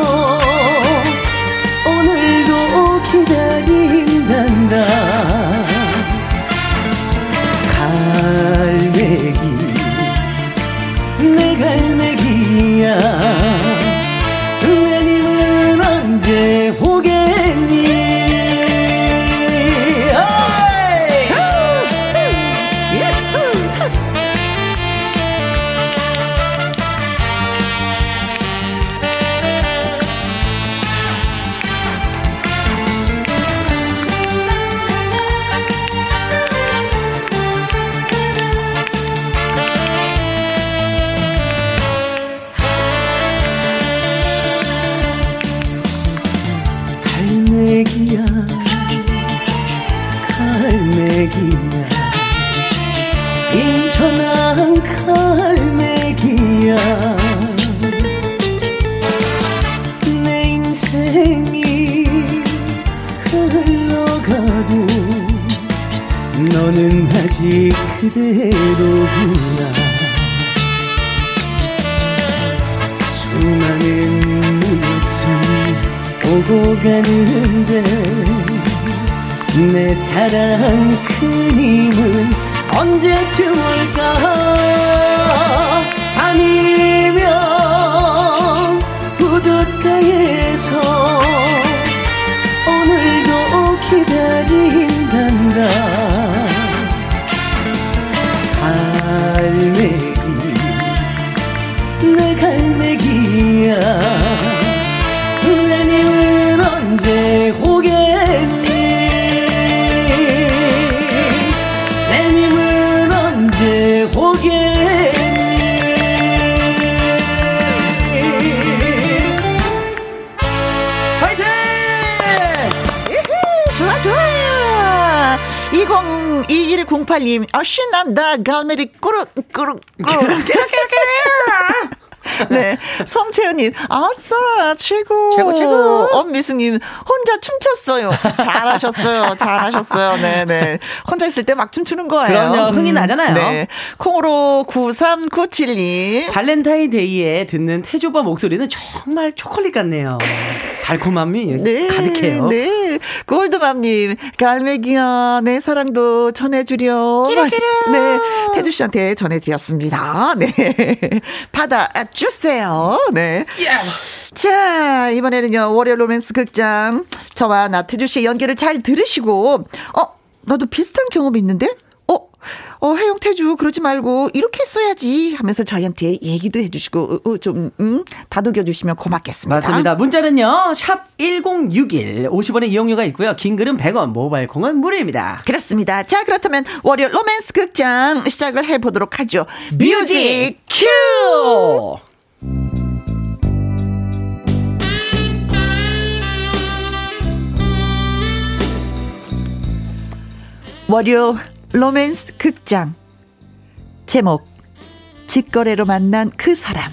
그대로구나 수많은 눈웃음 오고 가는데 내 사랑 큰 힘은 언제쯤 올까? 아니면 우붓가에서 오늘도 기다린 내님은 언제 오겠니 좋아, 좋아. 202108님, 아, 신난다. 갈매리 꾸룩, 꾸룩, 꾸룩. 네. 성채연님, 아싸, 최고. 최고, 최고. 엄미승님, 혼자 춤췄어요. 잘하셨어요. 잘하셨어요. 네네. 네. 혼자 있을 때 막 춤추는 거예요. 그럼요. 흥이 음, 나잖아요. 네. 콩으로 9397님. 발렌타인데이에 듣는 태조바 목소리는 정말 초콜릿 같네요. 달콤함이 네, 가득해요. 네. 골드맘님, 갈매기야, 내 사랑도 전해주렴. 끼리끼리. 네. 태주 씨한테 전해드렸습니다. 네. 받아주세요. 네. Yeah. 자, 이번에는요, 월요 로맨스 극장. 저와 나태주 씨의 연기를 잘 들으시고, 어, 나도 비슷한 경험이 있는데? 어, 어, 해영 태주, 그러지 말고, 이렇게 써야지 하면서 저희한테 얘기도 해주시고, 어, 어, 좀, 음, 다독여 주시면 고맙겠습니다. 맞습니다. 문자는요, 샵 1061, 50원의 이용료가 있고요. 긴 글은 100원, 모바일 콩은 무료입니다. 그렇습니다. 자, 그렇다면, 월요 로맨스 극장 시작을 해보도록 하죠. 뮤직 큐! 월요 로맨스 극장 제목 직거래로 만난 그 사람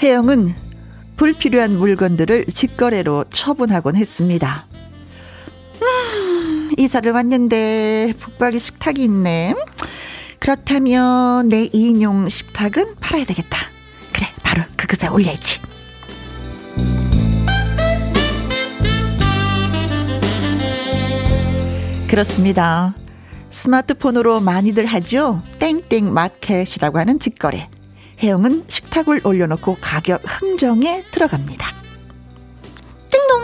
혜영은 불필요한 물건들을 직거래로 처분하곤 했습니다. 음, 이사를 왔는데 북박이 식탁이 있네. 그렇다면 내 인용 식탁은 팔아야 되겠다. 그래, 바로 그것에 올려야지. 그렇습니다. 스마트폰으로 많이들 하죠. 땡땡 마켓이라고 하는 직거래. 혜영은 식탁을 올려놓고 가격 흥정에 들어갑니다. 띵동.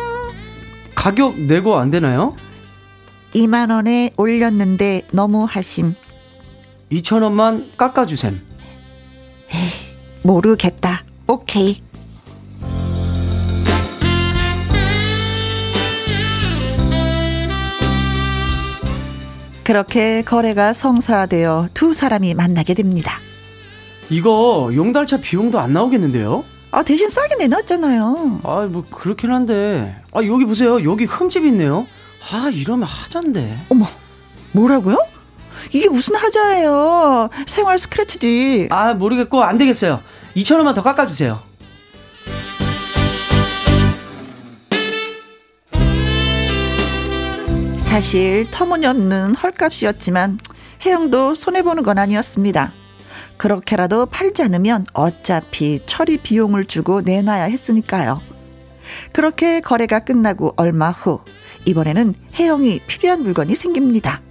가격 내고 안 되나요? 2만 원에 올렸는데 너무 하심. 2천 원만 깎아주셈. 에이, 모르겠다. 오케이. 그렇게 거래가 성사되어 두 사람이 만나게 됩니다. 이거 용달차 비용도 안 나오겠는데요? 아 대신 싸게 내놨잖아요. 아 뭐 그렇긴 한데 아 여기 보세요 여기 흠집 있네요. 아 이러면 하자인데. 어머 뭐라고요? 이게 무슨 하자예요? 생활 스크래치지. 아 모르겠고 안 되겠어요. 2천 원만 더 깎아주세요. 사실 터무니없는 헐값이었지만 혜영도 손해보는 건 아니었습니다. 그렇게라도 팔지 않으면 어차피 처리 비용을 주고 내놔야 했으니까요. 그렇게 거래가 끝나고 얼마 후 이번에는 혜영이 필요한 물건이 생깁니다.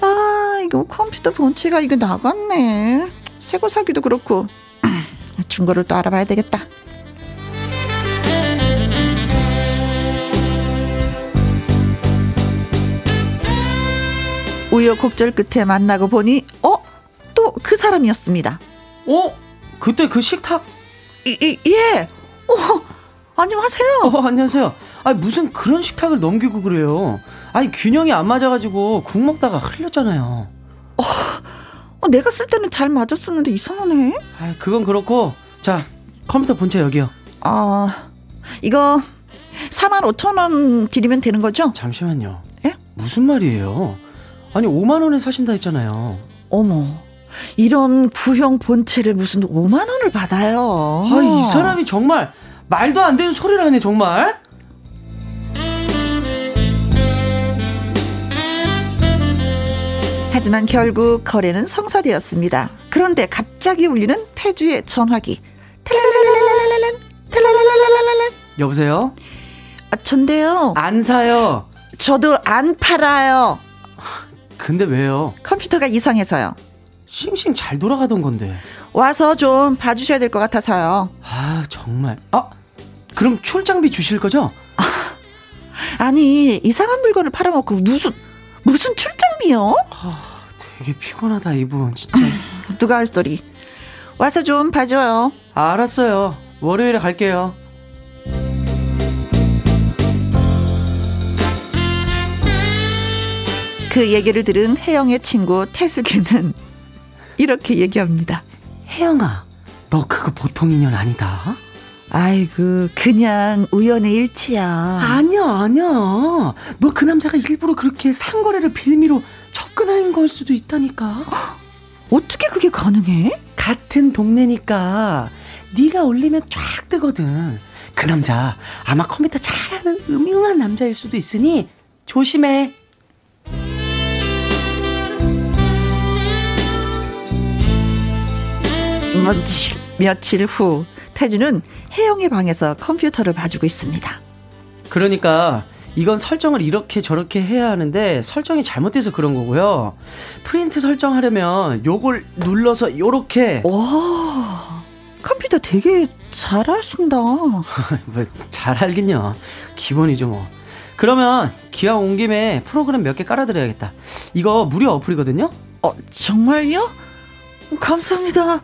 아 이거 컴퓨터 본체가 이거 나갔네. 새거 사기도 그렇고 중고를 또 알아봐야 되겠다. 우여곡절 끝에 만나고 보니 어? 또 그 사람이었습니다. 어? 그때 그 식탁? 이, 이, 예. 어, 안녕하세요. 어, 안녕하세요. 아니 무슨 그런 식탁을 넘기고 그래요. 아니 균형이 안 맞아가지고 국 먹다가 흘렸잖아요. 어, 어, 내가 쓸 때는 잘 맞았었는데 이상하네. 아, 그건 그렇고 자 컴퓨터 본체 여기요. 아, 이거 4만 5천 원 드리면 되는 거죠? 잠시만요. 예? 무슨 말이에요? 아니 5만 원에 사신다 했잖아요. 어머. 이런 구형 본체를 무슨 5만 원을 받아요. 아, 이 사람이 정말 말도 안 되는 소리를 하네, 정말. 하지만 결국 거래는 성사되었습니다. 그런데 갑자기 울리는 태주의 전화기. 여보세요? 아, 전데요. 안 사요. 저도 안 팔아요. 근데 왜요? 컴퓨터가 이상해서요. 싱싱 잘 돌아가던 건데. 와서 좀 봐주셔야 될 것 같아서요. 아, 정말. 아, 그럼 출장비 주실 거죠? 아니, 이상한 물건을 팔아먹고 무슨, 무슨 출장비요? 아, 되게 피곤하다, 이분, 진짜. 누가 할 소리. 와서 좀 봐줘요. 아, 알았어요. 월요일에 갈게요. 그 얘기를 들은 혜영의 친구 태숙이는 이렇게 얘기합니다. 혜영아, 너 그거 보통 인연 아니다. 아이고, 그냥 우연의 일치야. 아니야, 아니야. 너 그 남자가 일부러 그렇게 상거래를 빌미로 접근한 걸 수도 있다니까. 어떻게 그게 가능해? 같은 동네니까 네가 올리면 쫙 뜨거든. 그 남자 아마 컴퓨터 잘하는 음흉한 남자일 수도 있으니 조심해. 며칠, 며칠 후 태주는 혜영의 방에서 컴퓨터를 봐주고 있습니다. 그러니까 이건 설정을 이렇게 저렇게 해야 하는데 설정이 잘못돼서 그런 거고요. 프린트 설정하려면 요걸 눌러서 요렇게 와 컴퓨터 되게 잘하신다. 뭐잘 알긴요. 기본이죠 뭐. 그러면 기왕 온 김에 프로그램 몇 개 깔아드려야겠다. 이거 무료 어플이거든요. 어 정말요? 감사합니다.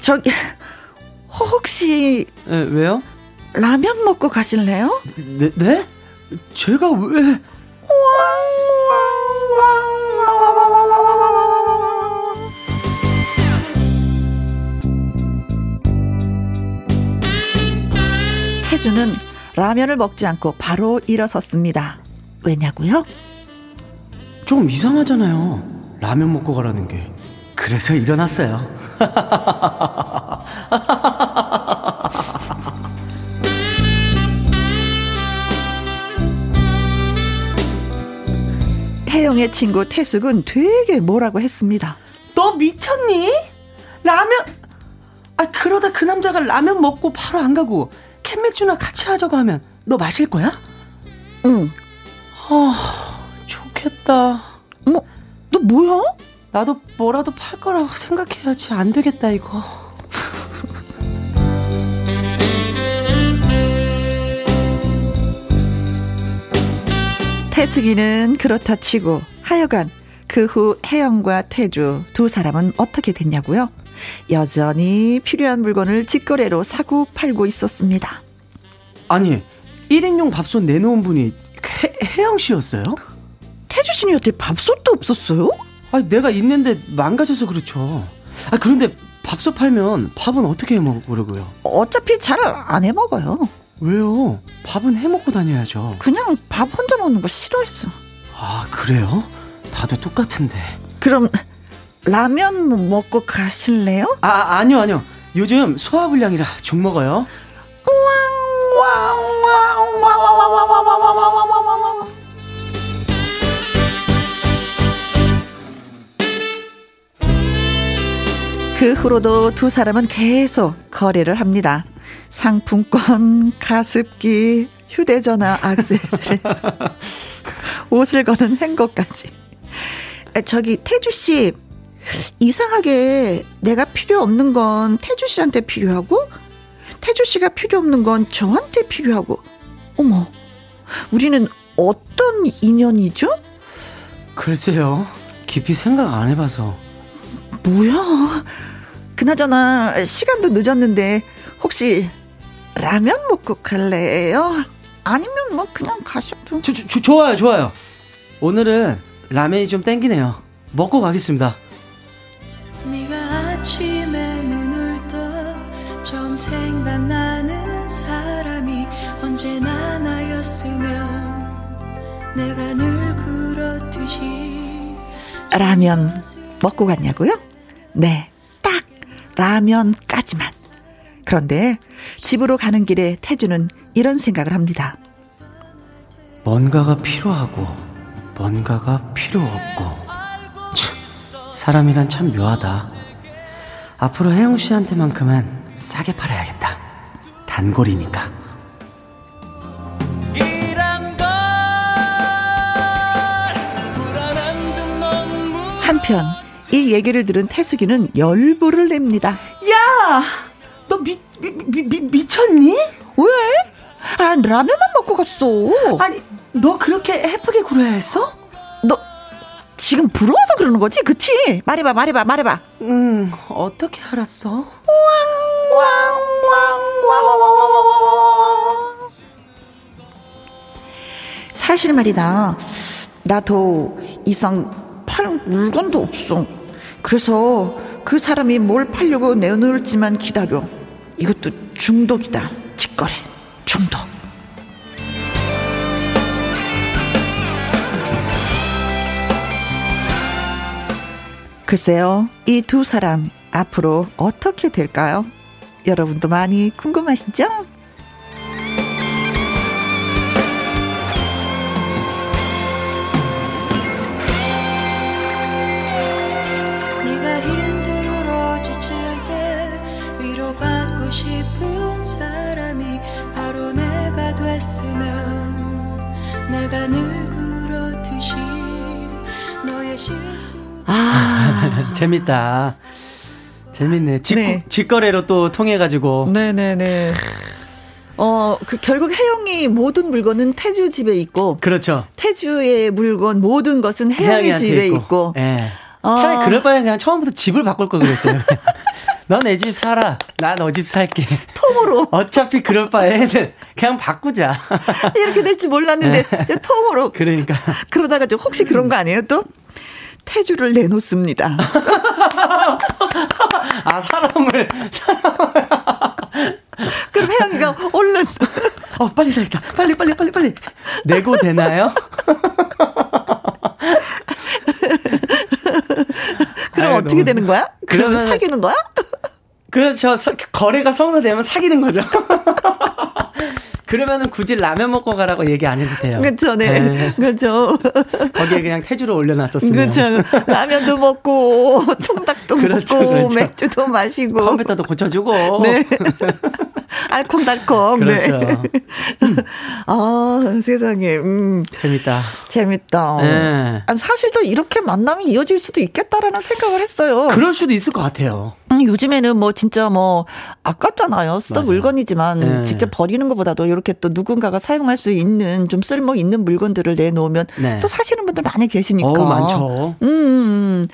저기 혹시 네, 왜요? 라면 먹고 가실래요? 네? 네? 제가 왜? 태주는 라면을 먹지 않고 바로 일어섰습니다. 왜냐고요? 좀 이상하잖아요. 라면 먹고 가라는 게. 그래서 일어났어요. 혜영의 친구 태숙은 되게 뭐라고 했습니다. 너 미쳤니? 라면 아 그러다 그 남자가 라면 먹고 바로 안 가고 캔맥주나 같이 하자고 하면 너 마실 거야? 응. 아 좋겠다. 뭐, 너 뭐야? 나도 뭐라도 팔 거라고 생각해야지 안 되겠다 이거. 태숙이는 그렇다 치고 하여간 그 후 혜영과 태주 두 사람은 어떻게 됐냐고요? 여전히 필요한 물건을 직거래로 사고 팔고 있었습니다. 아니 1인용 밥솥 내놓은 분이 해, 혜영 씨였어요? 태주 씨는 여태 밥솥도 없었어요? 아 내가 있는데 망가져서 그렇죠. 아 그런데 밥솥 팔면 밥은 어떻게 해 먹으려고요? 어차피 잘 안 해 먹어요. 왜요? 밥은 해 먹고 다녀야죠. 그냥 밥 혼자 먹는 거 싫어했어. 아 그래요? 다들 똑같은데. 그럼 라면 먹고 가실래요? 아 아니요 아니요. 요즘 소화불량이라 죽 먹어요. 그 후로도 두 사람은 계속 거래를 합니다. 상품권, 가습기, 휴대전화, 악세사리, 옷을 거는 행거까지. 저기 태주 씨 이상하게 내가 필요 없는 건 태주 씨한테 필요하고 태주 씨가 필요 없는 건 저한테 필요하고 어머 우리는 어떤 인연이죠? 글쎄요 깊이 생각 안 해봐서 뭐야? 그나저나 시간도 늦었는데 혹시 라면 먹고 갈래요? 아니면 뭐 그냥 가셔도. 저, 저, 좋아요 좋아요. 오늘은 라면이 좀 땡기네요. 먹고 가겠습니다. 네가 아침에 눈을 떠 처음 생각나는 사람이 언제나 나였으면 내가 늘 그렇듯이 라면 먹고 갔냐고요? 네, 딱 라면까지만. 그런데 집으로 가는 길에 태주는 이런 생각을 합니다. 뭔가가 필요하고 뭔가가 필요 없고 참, 사람이란 참 묘하다. 앞으로 혜영 씨한테만큼은 싸게 팔아야겠다. 단골이니까. 한편 이 얘기를 들은 태숙이는 열불을 냅니다. 야, 너 미, 미, 미, 미, 미쳤니? 왜? 아, 라면만 먹고 갔어. 아니, 너 그렇게 해프게 굴어야 했어? 너 지금 부러워서 그러는 거지? 그치? 말해봐, 말해봐, 말해봐. 음, 어떻게 알았어? 사실 말이다. 나도 이상 팔 물건도 없어. 그래서 그 사람이 뭘 팔려고 내놓을지만 기다려. 이것도 중독이다. 직거래. 중독. 글쎄요, 이 두 사람 앞으로 어떻게 될까요? 여러분도 많이 궁금하시죠? 아 재밌다 재밌네 직, 네. 직거래로 또 통해가지고 네네네 어, 그 결국 혜영이 모든 물건은 태주 집에 있고. 그렇죠. 태주의 물건 모든 것은 혜영이 집에 있고. 있고. 네. 어. 차라리 그럴 바에 그냥 처음부터 집을 바꿀 걸 그랬어요. 너내집 살아. 나너집 살게. 통으로. 어차피 그럴 바에는 그냥 바꾸자. 이렇게 될지 몰랐는데 네. 통으로. 그러니까. 그러다가 좀 혹시 그런 거 아니에요 또? 태주를 내놓습니다. 아 사람을 사람을. 그럼 혜영이가 얼른. 어 빨리 살까. 빨리 빨리 빨리 빨리. 내고 되나요? 그럼 아유, 어떻게 너무... 되는 거야? 그러면 사귀는 거야? 그렇죠. 서, 거래가 성사되면 사귀는 거죠. 그러면은 굳이 라면 먹고 가라고 얘기 안 해도 돼요. 그렇죠, 네. 네. 그렇죠. 거기에 그냥 태주로 올려놨었으면. 그렇죠. 라면도 먹고 통닭도 그렇죠, 먹고 그렇죠. 맥주도 마시고 컴퓨터도 고쳐주고. 네. 알콩달콩. 네. 그렇죠. 네. 아 세상에. 음. 재밌다. 재밌다. 네. 사실 또 이렇게 만남이 이어질 수도 있겠다라는 생각을 했어요. 그럴 수도 있을 것 같아요. 음, 요즘에는 뭐 진짜 뭐 아깝잖아요. 쓰던 맞아. 물건이지만 네. 직접 버리는 것보다도 이렇게 또 누군가가 사용할 수 있는 좀 쓸모 있는 물건들을 내놓으면 네. 또 사시는 분들 많이 계시니까. 어, 많죠. 음. 음.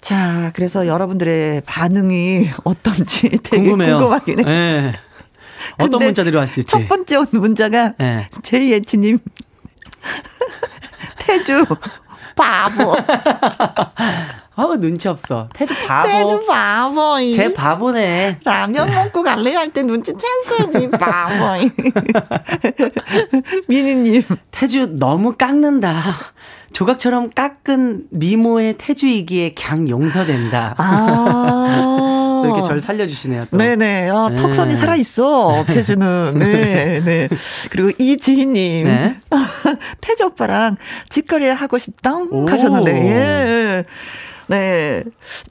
자, 그래서 여러분들의 반응이 어떤지 되게 궁금해요. 궁금하긴 해. 네. 어떤 문자들이 왔을지. 첫 번째 온 문자가 네. 제이에치님 태주 바보. 아우 눈치 없어. 태주 바보. 태주 바보. 제 바보네. 라면 먹고 갈래 할때 눈치 챘어야지 바보. 미니님. 태주 너무 깎는다. 조각처럼 깎은 미모의 태주이기에 강 용서된다. 아. 이렇게 절 살려주시네요. 또. 네네. 아, 네. 턱선이 살아있어. 태주는. 네, 네. 그리고 이지희님. 네. 태주 오빠랑 직거래 하고 싶다. 하셨는데, 예. 네.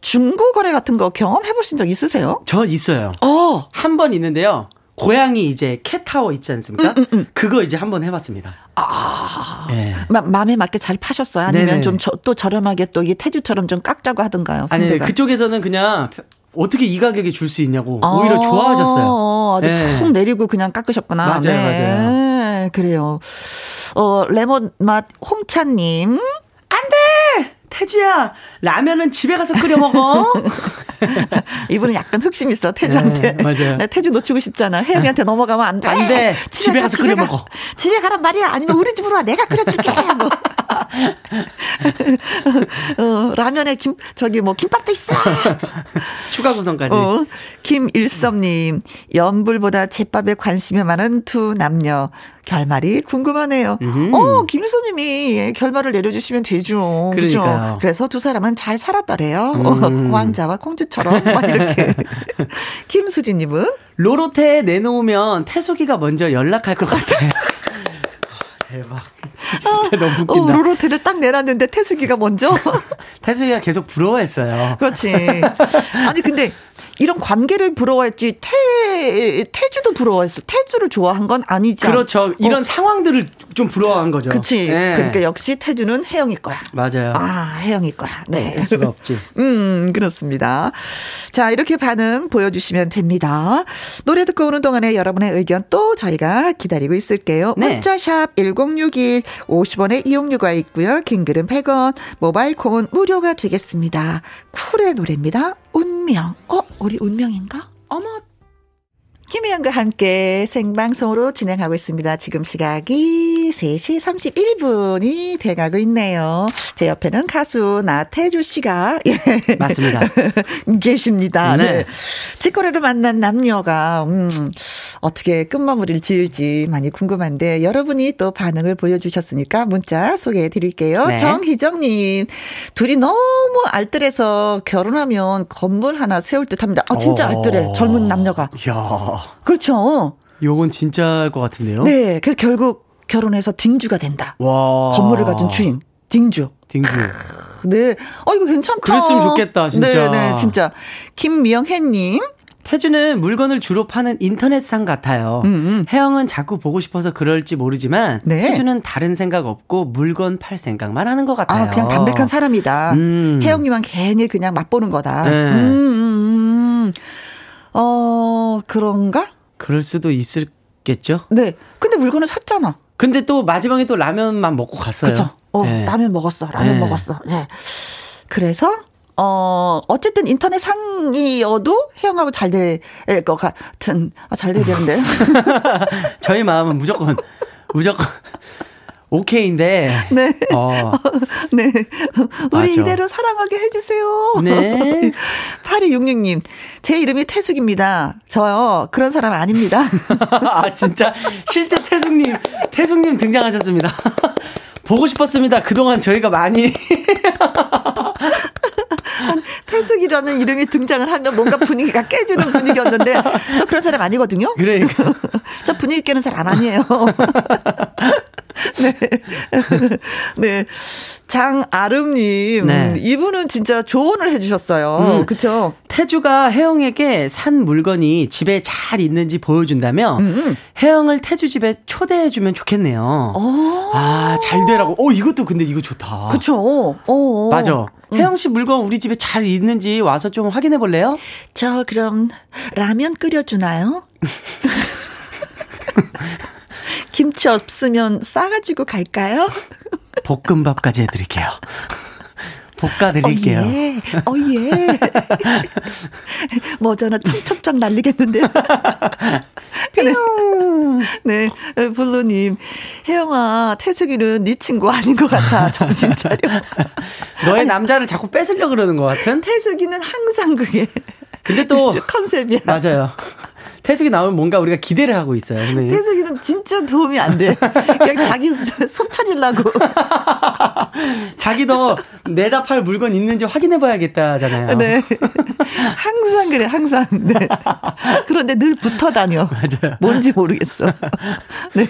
중고 거래 같은 거 경험해 보신 적 있으세요? 저 있어요. 어. 한 번 있는데요. 고양이 이제 캣타워 있지 않습니까? 음, 음, 음. 그거 이제 한번 해봤습니다. 아, 네. 마음에 맞게 잘 파셨어요? 아니면 좀 또 저렴하게 또 이게 태주처럼 좀 깎자고 하던가요? 아니, 그쪽에서는 그냥 어떻게 이 가격에 줄 수 있냐고 아, 오히려 좋아하셨어요. 아주 네. 푹 내리고 그냥 깎으셨구나. 맞아요, 네. 맞아요. 그래요. 어, 레몬 맛 홍차님. 안 돼! 태주야, 라면은 집에 가서 끓여 먹어. 이분은 약간 흑심 있어, 태주한테. 네, 맞아요. 나 태주 놓치고 싶잖아. 혜영이한테 넘어가면 안 돼. 안 돼. 집에, 집에 가서 끓여 먹어. 집에 가란 말이야. 아니면 우리 집으로 와. 내가 끓여줄게. 뭐. 어, 라면에 김, 저기 뭐 김밥도 있어. 추가 구성까지. 어, 김일섭님, 연불보다 제밥에 관심이 많은 두 남녀. 결말이 궁금하네요. 음흠. 어, 김수님이 결말을 내려주시면 되죠. 그렇죠. 그래서 두 사람은 잘 살았더래요. 음. 왕자와 공주처럼 막 이렇게. 김수진님은 로로테 내놓으면 태숙이가 먼저 연락할 것 같아요. 대박. 진짜 너무 어, 웃긴다. 어, 로로테를 딱 내놨는데 태숙이가 먼저. 태숙이가 계속 부러워했어요. 그렇지. 아니 근데 이런 관계를 부러워했지 태 태주도 부러워했어. 태주를 좋아한 건 아니지. 그렇죠. 이런 어. 상황들을 좀 부러워한 거죠. 그렇지. 네. 그러니까 역시 태주는 혜영이 거야. 맞아요. 아 혜영이 거야. 네. 수가 없지. 음 그렇습니다. 자 이렇게 반응 보여주시면 됩니다. 노래 듣고 오는 동안에 여러분의 의견 또 저희가 기다리고 있을게요. 네. 문자샵 1061 50원의 이용료가 있고요. 킹글은 100원, 모바일 콩은 무료가 되겠습니다. 쿨의 노래입니다. 운명. 어, 우리 운명인가? 어머, 김혜영과 함께 생방송으로 진행하고 있습니다. 지금 시각이 3시 31분이 돼가고 있네요. 제 옆에는 가수 나태주 씨가 예. 맞습니다. 계십니다. 네. 네. 직거래로 만난 남녀가 음, 어떻게 끝마무리를 지을지 많이 궁금한데 여러분이 또 반응을 보여주셨으니까 문자 소개해 드릴게요. 네. 정희정님 둘이 너무 알뜰해서 결혼하면 건물 하나 세울 듯합니다. 아 진짜 알뜰해 젊은 남녀가. 야. 그렇죠. 요건 진짜일 것 같은데요? 네. 그 결국 결혼해서 딩주가 된다. 와. 건물을 가진 주인. 딩주. 딩주. 네. 어, 이거 괜찮다. 그랬으면 좋겠다, 진짜. 네, 네, 진짜. 김명혜님. 태주는 물건을 주로 파는 인터넷상 같아요. 음음. 음. 혜영은 자꾸 보고 싶어서 그럴지 모르지만 네. 태주는 다른 생각 없고 물건 팔 생각만 하는 것 같아요. 아, 그냥 담백한 사람이다. 음. 혜영이만 괜히 그냥 맛보는 거다. 네. 음, 음, 음. 어, 그런가? 그럴 수도 있을겠죠? 네. 근데 물건을 샀잖아. 근데 또 마지막에 또 라면만 먹고 갔어요. 그쵸. 어, 네. 라면 먹었어. 라면 네. 먹었어. 네. 그래서 어, 어쨌든 인터넷 상이어도 혜영하고 잘 될 것 같은, 아, 잘 돼야 되는데. 저희 마음은 무조건, 무조건. 오케이인데. 네. 어. 네. 우리 맞아. 이대로 사랑하게 해주세요. 네. 8266님, 제 이름이 태숙입니다. 저요, 그런 사람 아닙니다. 아, 진짜? 실제 태숙님, 태숙님 등장하셨습니다. 보고 싶었습니다. 그동안 저희가 많이. 태숙이라는 이름이 등장을 하면 뭔가 분위기가 깨지는 분위기였는데 저 그런 사람 아니거든요. 그러니까 저 분위기 깨는 사람 아니에요. 네. 네. 장아름님. 네. 이분은 진짜 조언을 해주셨어요. 음. 그쵸? 태주가 혜영에게 산 물건이 집에 잘 있는지 보여준다면, 음. 음. 혜영을 태주 집에 초대해주면 좋겠네요. 오. 아, 잘 되라고. 어, 이것도 근데 이거 좋다. 그쵸. 오. 맞아. 음. 혜영 씨 물건 우리 집에 잘 있는지 와서 좀 확인해 볼래요? 저 그럼 라면 끓여주나요? 김치 없으면 싸가지고 갈까요? 볶음밥까지 해드릴게요. 볶아드릴게요. 어, 예. 어, 예. 뭐, 저는 청첩장 날리겠는데요. 네. 네. 블루님. 혜영아, 태숙이는 네 친구 아닌 것 같아. 정신 차려. 너의 아니, 남자를 자꾸 뺏으려 그러는 것 같은? 태숙이는 항상 그게. 근데 또. 컨셉이야. 맞아요. 태숙이 나오면 뭔가 우리가 기대를 하고 있어요. 선생님. 태숙이는 진짜 도움이 안 돼. 그냥 자기 속 차리려고. 자기도 내다 팔 물건 있는지 확인해 봐야겠다잖아요. 네. 항상 그래, 항상. 네. 그런데 늘 붙어 다녀. 맞아요. 뭔지 모르겠어. 네.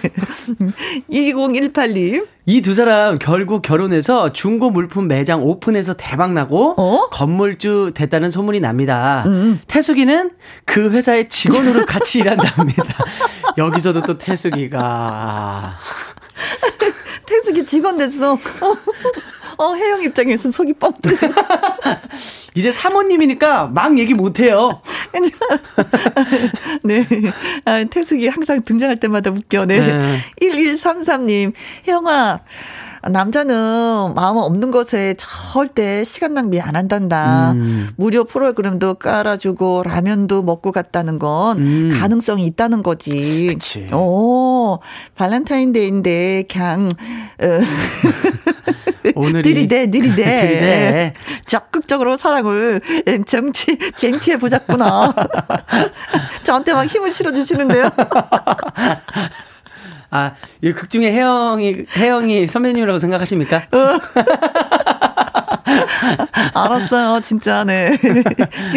2018님. 이두 사람 결국 결혼해서 중고 물품 매장 오픈해서 대박 나고 어? 건물주 됐다는 소문이 납니다. 음. 태숙이는 그 회사의 직원 으로 같이 일한답니다. 여기서도 또 태숙이가 태숙이 직원 됐어. 어, 혜영 입장에서 속이 뻥 뚫려. 이제 사모님이니까 막 얘기 못해요. 네. 아, 태숙이 항상 등장할 때마다 웃겨. 네. 네. 1133님, 혜영아, 남자는 마음 없는 것에 절대 시간 낭비 안 한단다. 음. 무료 프로그램도 깔아주고 라면도 먹고 갔다는 건 음. 가능성이 있다는 거지. 그치. 오, 발렌타인데이인데 그냥 어. 오늘이 들이대, 들이대. 들이대. 적극적으로 사랑을 정치, 갱치해 보자꾸나. 저한테 막 힘을 실어주시는데요. 아, 이 극 중에 혜영이, 혜영이 선배님이라고 생각하십니까? 어. 알았어요, 진짜, 네.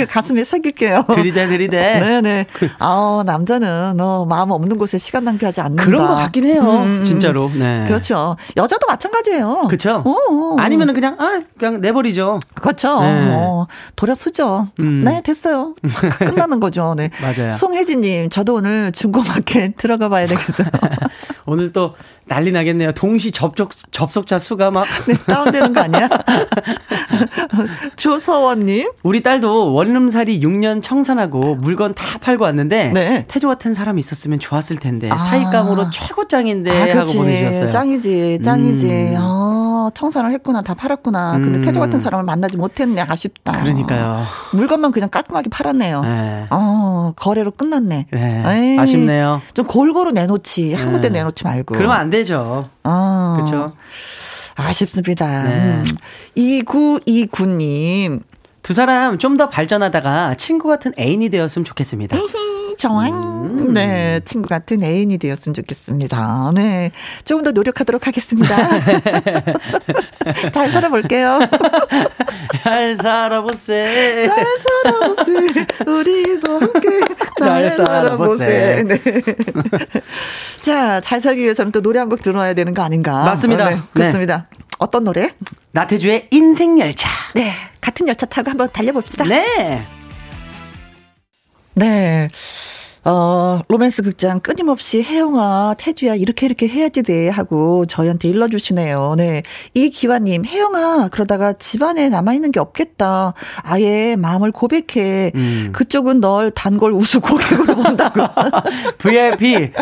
가슴에 새길게요. 들이대, 들이대. 네네. 아 남자는, 어, 마음 없는 곳에 시간 낭비하지 않는다. 그런 것 같긴 해요. 음, 음, 음. 진짜로. 네. 그렇죠. 여자도 마찬가지예요. 그렇죠. 아니면은 그냥, 아, 그냥 내버리죠. 그렇죠. 네. 어, 도려 쓰죠. 음. 네, 됐어요. 끝나는 거죠. 네. 맞아요. 송혜진님, 저도 오늘 중고마켓 들어가 봐야 되겠어요. 오늘 또 난리 나겠네요. 동시 접촉, 접속자 수가 막. 네, 다운되는 거 아니야? 조서원님. 우리 딸도 원룸살이 6년 청산하고 물건 다 팔고 왔는데. 네. 태조 같은 사람이 있었으면 좋았을 텐데. 아. 사익감으로 최고 짱인데. 아, 하고 보내주셨어요. 짱이지, 짱이지. 음. 아, 청산을 했구나, 다 팔았구나. 근데 음. 태조 같은 사람을 만나지 못했네. 아쉽다. 그러니까요. 물건만 그냥 깔끔하게 팔았네요. 네. 어, 거래로 끝났네. 네. 아쉽네요. 좀 골고루 내놓지. 한 군데 네. 내놓지 말고. 그러면 안 되죠. 아. 그렇죠. 아쉽습니다. 네. 음. 2929님. 두 사람 좀 더 발전하다가 친구 같은 애인이 되었으면 좋겠습니다. 정황. 음. 네, 친구 같은 애인이 되었으면 좋겠습니다. 네, 조금 더 노력하도록 하겠습니다. 잘 살아볼게요. 잘 살아보세. 잘 살아보세. 우리도 함께 잘, 잘 살아보세. 네. 자, 잘 살기 위해서는 또 노래 한 곡 들어야 되는 거 아닌가? 맞습니다. 어, 네, 그렇습니다. 네. 어떤 노래? 나태주의 인생 열차. 네, 같은 열차 타고 한번 달려봅시다. 네. 네. 어, 로맨스 극장 끊임없이 혜영아, 태주야, 이렇게 이렇게 해야지 돼. 하고 저희한테 일러주시네요. 네. 이기환님, 혜영아, 그러다가 집안에 남아있는 게 없겠다. 아예 마음을 고백해. 음. 그쪽은 널 단골 우수 고객으로 본다고. VIP.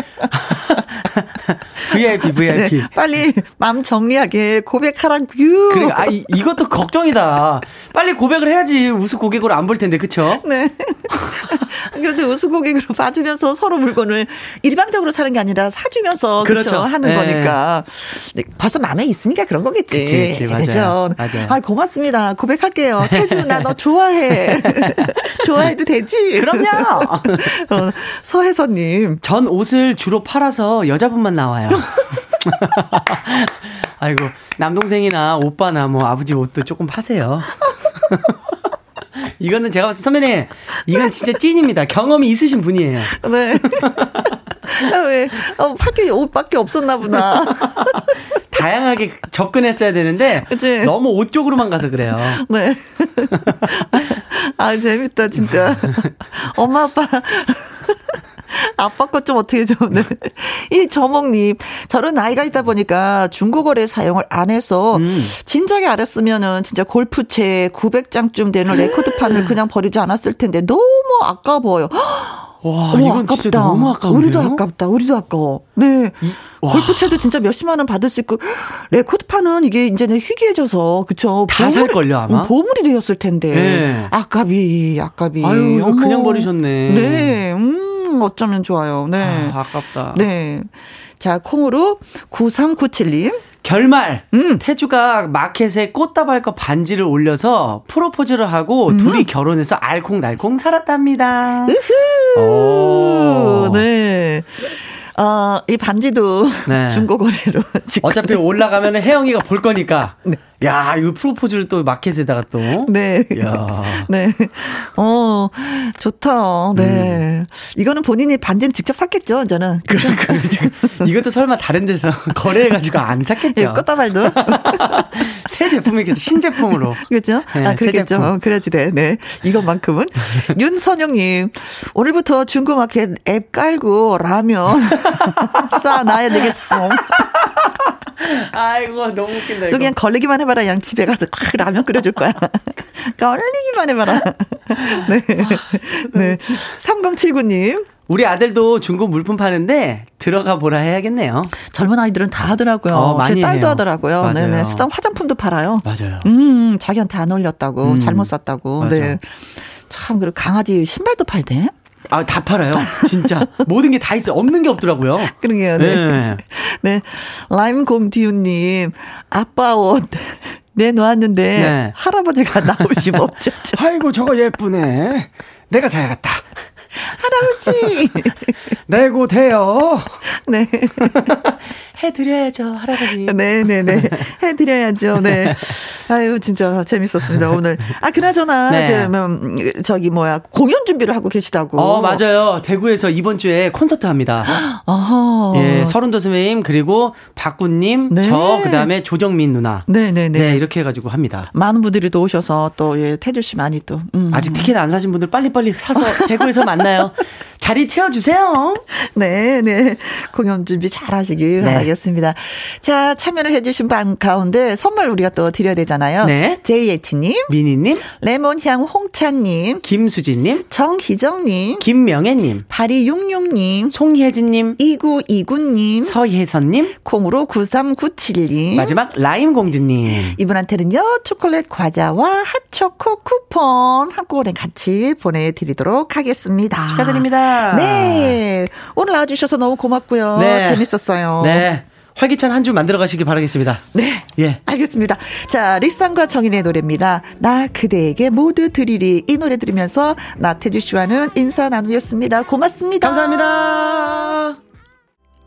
VIP, VIP. 네, 빨리 마음 정리하게 고백하라고. 그래, 아, 이, 이것도 걱정이다. 빨리 고백을 해야지 우수 고객으로 안 볼 텐데, 그쵸? 네. 그런데 우수 고객으로 봐주면서 서로 물건을 일방적으로 사는 게 아니라 사주면서 그렇죠. 그렇죠? 하는 네. 거니까. 네, 벌써 마음에 있으니까 그런 거겠지. 그치, 그치, 맞아요. 그죠? 맞아요. 아, 고맙습니다. 고백할게요. 태주, 나 너 좋아해. 좋아해도 되지? 그럼요. 어, 서혜선님. 전 옷을 주로 팔아서 여자분만 나와요. 아이고, 남동생이나 오빠나 뭐 아버지 옷도 조금 파세요. 이거는 제가 봤을 때 선배님, 이건 진짜 찐입니다. 경험이 있으신 분이에요. 네. 아, 왜? 어, 밖에 옷밖에 없었나 보다. 다양하게 접근했어야 되는데 그치? 너무 옷 쪽으로만 가서 그래요. 네. 아 재밌다 진짜. 엄마 아빠 아빠 것 좀 어떻게 좀, 네. 이 저목님, 저런 나이가 있다 보니까 중고거래 사용을 안 해서, 음. 진작에 알았으면은 진짜 골프채 900장쯤 되는 레코드판을 그냥 버리지 않았을 텐데, 너무 아까워요. 와, 어머, 이건 아깝다. 진짜 너무 아까운데요? 우리도 아깝다. 우리도 아까워. 네. 골프채도 진짜 몇십만 원 받을 수 있고 레코드판은 이게 이제는 희귀해져서 그쵸? 다 살 걸요 아마. 보물이 되었을 텐데. 네. 아깝이, 아깝이. 아유, 그냥 버리셨네. 네. 음. 어쩌면 좋아요. 네. 아, 아깝다. 네. 자, 콩으로 9397님. 결말 음. 태주가 마켓에 꽃다발 거 반지를 올려서 프로포즈를 하고 음. 둘이 결혼해서 알콩달콩 살았답니다. 으흐. 네. 어, 이 반지도 네. 중고거래로. 어차피 올라가면 혜영이가 볼 거니까. 네. 야, 이거 프로포즈를 또 마켓에다가 또. 네. 야. 네. 어, 좋다. 네. 음. 이거는 본인이 반지는 직접 샀겠죠, 저는. 그래. 이것도 설마 다른 데서 거래해가지고 안 샀겠죠. 네, 꽃다발도. 새 제품이겠죠. 신제품으로. 그죠? 네, 아, 그렇겠죠. 어, 그래야지 돼. 네. 이것만큼은. 윤선영님, 오늘부터 중고마켓 앱 깔고 라면 쏴놔야 되겠어. 아이고, 너무 웃긴다. 또 그냥 걸리기만 해봐라. 그냥 집에 가서 라면 끓여줄 거야. 걸리기만 해봐라. 네. 네. 3079님. 우리 아들도 중고 물품 파는데 들어가 보라 해야겠네요. 젊은 아이들은 다 하더라고요. 어, 많이 제 딸도 해요. 하더라고요. 맞아요. 네네. 수단 화장품도 팔아요. 맞아요. 음, 자기한테 안 어울렸다고, 음, 잘못 샀다고. 맞아. 네. 참, 그리고 강아지 신발도 팔대. 아, 다 팔아요. 진짜. 모든 게 다 있어요. 없는 게 없더라고요. 그러게요. 네. 네. 네. 라임 공디우님, 아빠 옷. 내놓았는데 네. 할아버지가 나오시면 없죠. 아이고 저거 예쁘네. 내가 사야겠다. 할아버지. 내고 돼요. 네. 해드려야죠, 할아버지. 네네네. 해드려야죠. 네. 아유, 진짜 재밌었습니다, 오늘. 아, 그나저나, 네. 저, 음, 저기, 뭐야, 공연 준비를 하고 계시다고. 어, 맞아요. 대구에서 이번 주에 콘서트 합니다. 어허. 예, 서른도 선생님, 그리고 박구님, 네. 저, 그 다음에 조정민 누나. 네네네. 네, 이렇게 해가지고 합니다. 많은 분들이 또 오셔서 또, 예, 태주 씨 많이 또. 음. 아직 티켓 안 사신 분들 빨리빨리 사서 대구에서 만나요. 자리 채워주세요. 네, 네. 공연 준비 잘 하시길 네. 바라겠습니다. 자, 참여를 해주신 방 가운데 선물 우리가 또 드려야 되잖아요. 네. 제이에치님, 미니님, 레몬향 홍차님, 김수진님, 정희정님, 김명애님, 8266님, 송혜진님, 2929님, 서혜선님, 콩으로 9397님, 마지막 라임공주님. 이분한테는요, 초콜릿 과자와 핫초코 쿠폰 한꺼번에 같이 보내드리도록 하겠습니다. 축하드립니다. 네. 오늘 나와주셔서 너무 고맙고요. 네. 재밌었어요. 네. 활기찬 한 주 만들어 가시기 바라겠습니다. 네. 예. 알겠습니다. 자, 리쌍과 정인의 노래입니다. 나 그대에게 모두 드리리. 이 노래 들으면서 나태주 씨와는 인사 나누겠습니다. 고맙습니다. 감사합니다.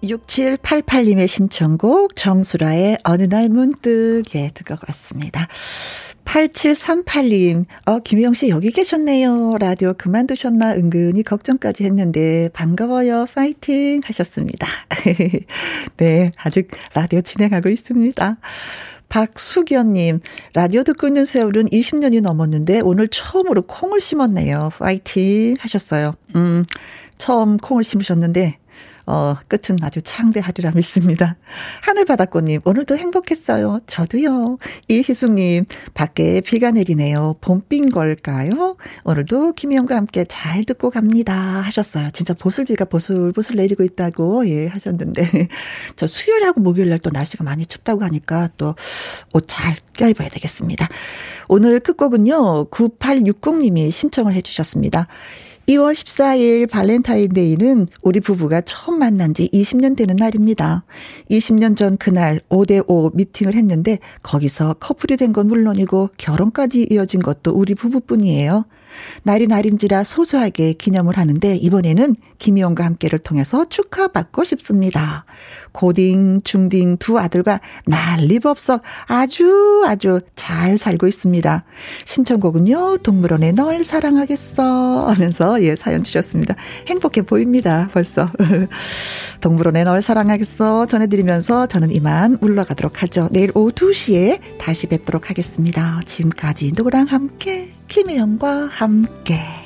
6788님의 신청곡 정수라의 어느 날 문득 예 듣고 왔습니다. 8738님, 어, 김혜영 씨 여기 계셨네요. 라디오 그만두셨나 은근히 걱정까지 했는데 반가워요. 파이팅 하셨습니다. 네, 아직 라디오 진행하고 있습니다. 박수견님, 라디오 듣고 있는 세월은 20년이 넘었는데 오늘 처음으로 콩을 심었네요. 파이팅 하셨어요. 음, 처음 콩을 심으셨는데 어, 끝은 아주 창대하리라 믿습니다. 하늘바닷꽃님, 오늘도 행복했어요. 저도요. 이희숙님, 밖에 비가 내리네요. 봄빈 걸까요? 오늘도 김희영과 함께 잘 듣고 갑니다. 하셨어요. 진짜 보슬비가 보슬보슬 내리고 있다고, 예, 하셨는데. 저 수요일하고 목요일날 또 날씨가 많이 춥다고 하니까 또 옷 잘 껴입어야 되겠습니다. 오늘 끝곡은요, 9860님이 신청을 해주셨습니다. 2월 14일 발렌타인데이는 우리 부부가 처음 만난 지 20년 되는 날입니다. 20년 전 그날 5대5 미팅을 했는데 거기서 커플이 된 건 물론이고 결혼까지 이어진 것도 우리 부부뿐이에요. 날이 날인지라 소소하게 기념을 하는데 이번에는 김희영과 함께를 통해서 축하받고 싶습니다. 고딩, 중딩 두 아들과 난리법석 아주 아주 잘 살고 있습니다. 신청곡은요, 동물원의 널 사랑하겠어 하면서 예, 사연 주셨습니다. 행복해 보입니다, 벌써. 동물원의 널 사랑하겠어 전해드리면서 저는 이만 물러가도록 하죠. 내일 오후 2시에 다시 뵙도록 하겠습니다. 지금까지 누구랑 함께, 김혜영과 함께.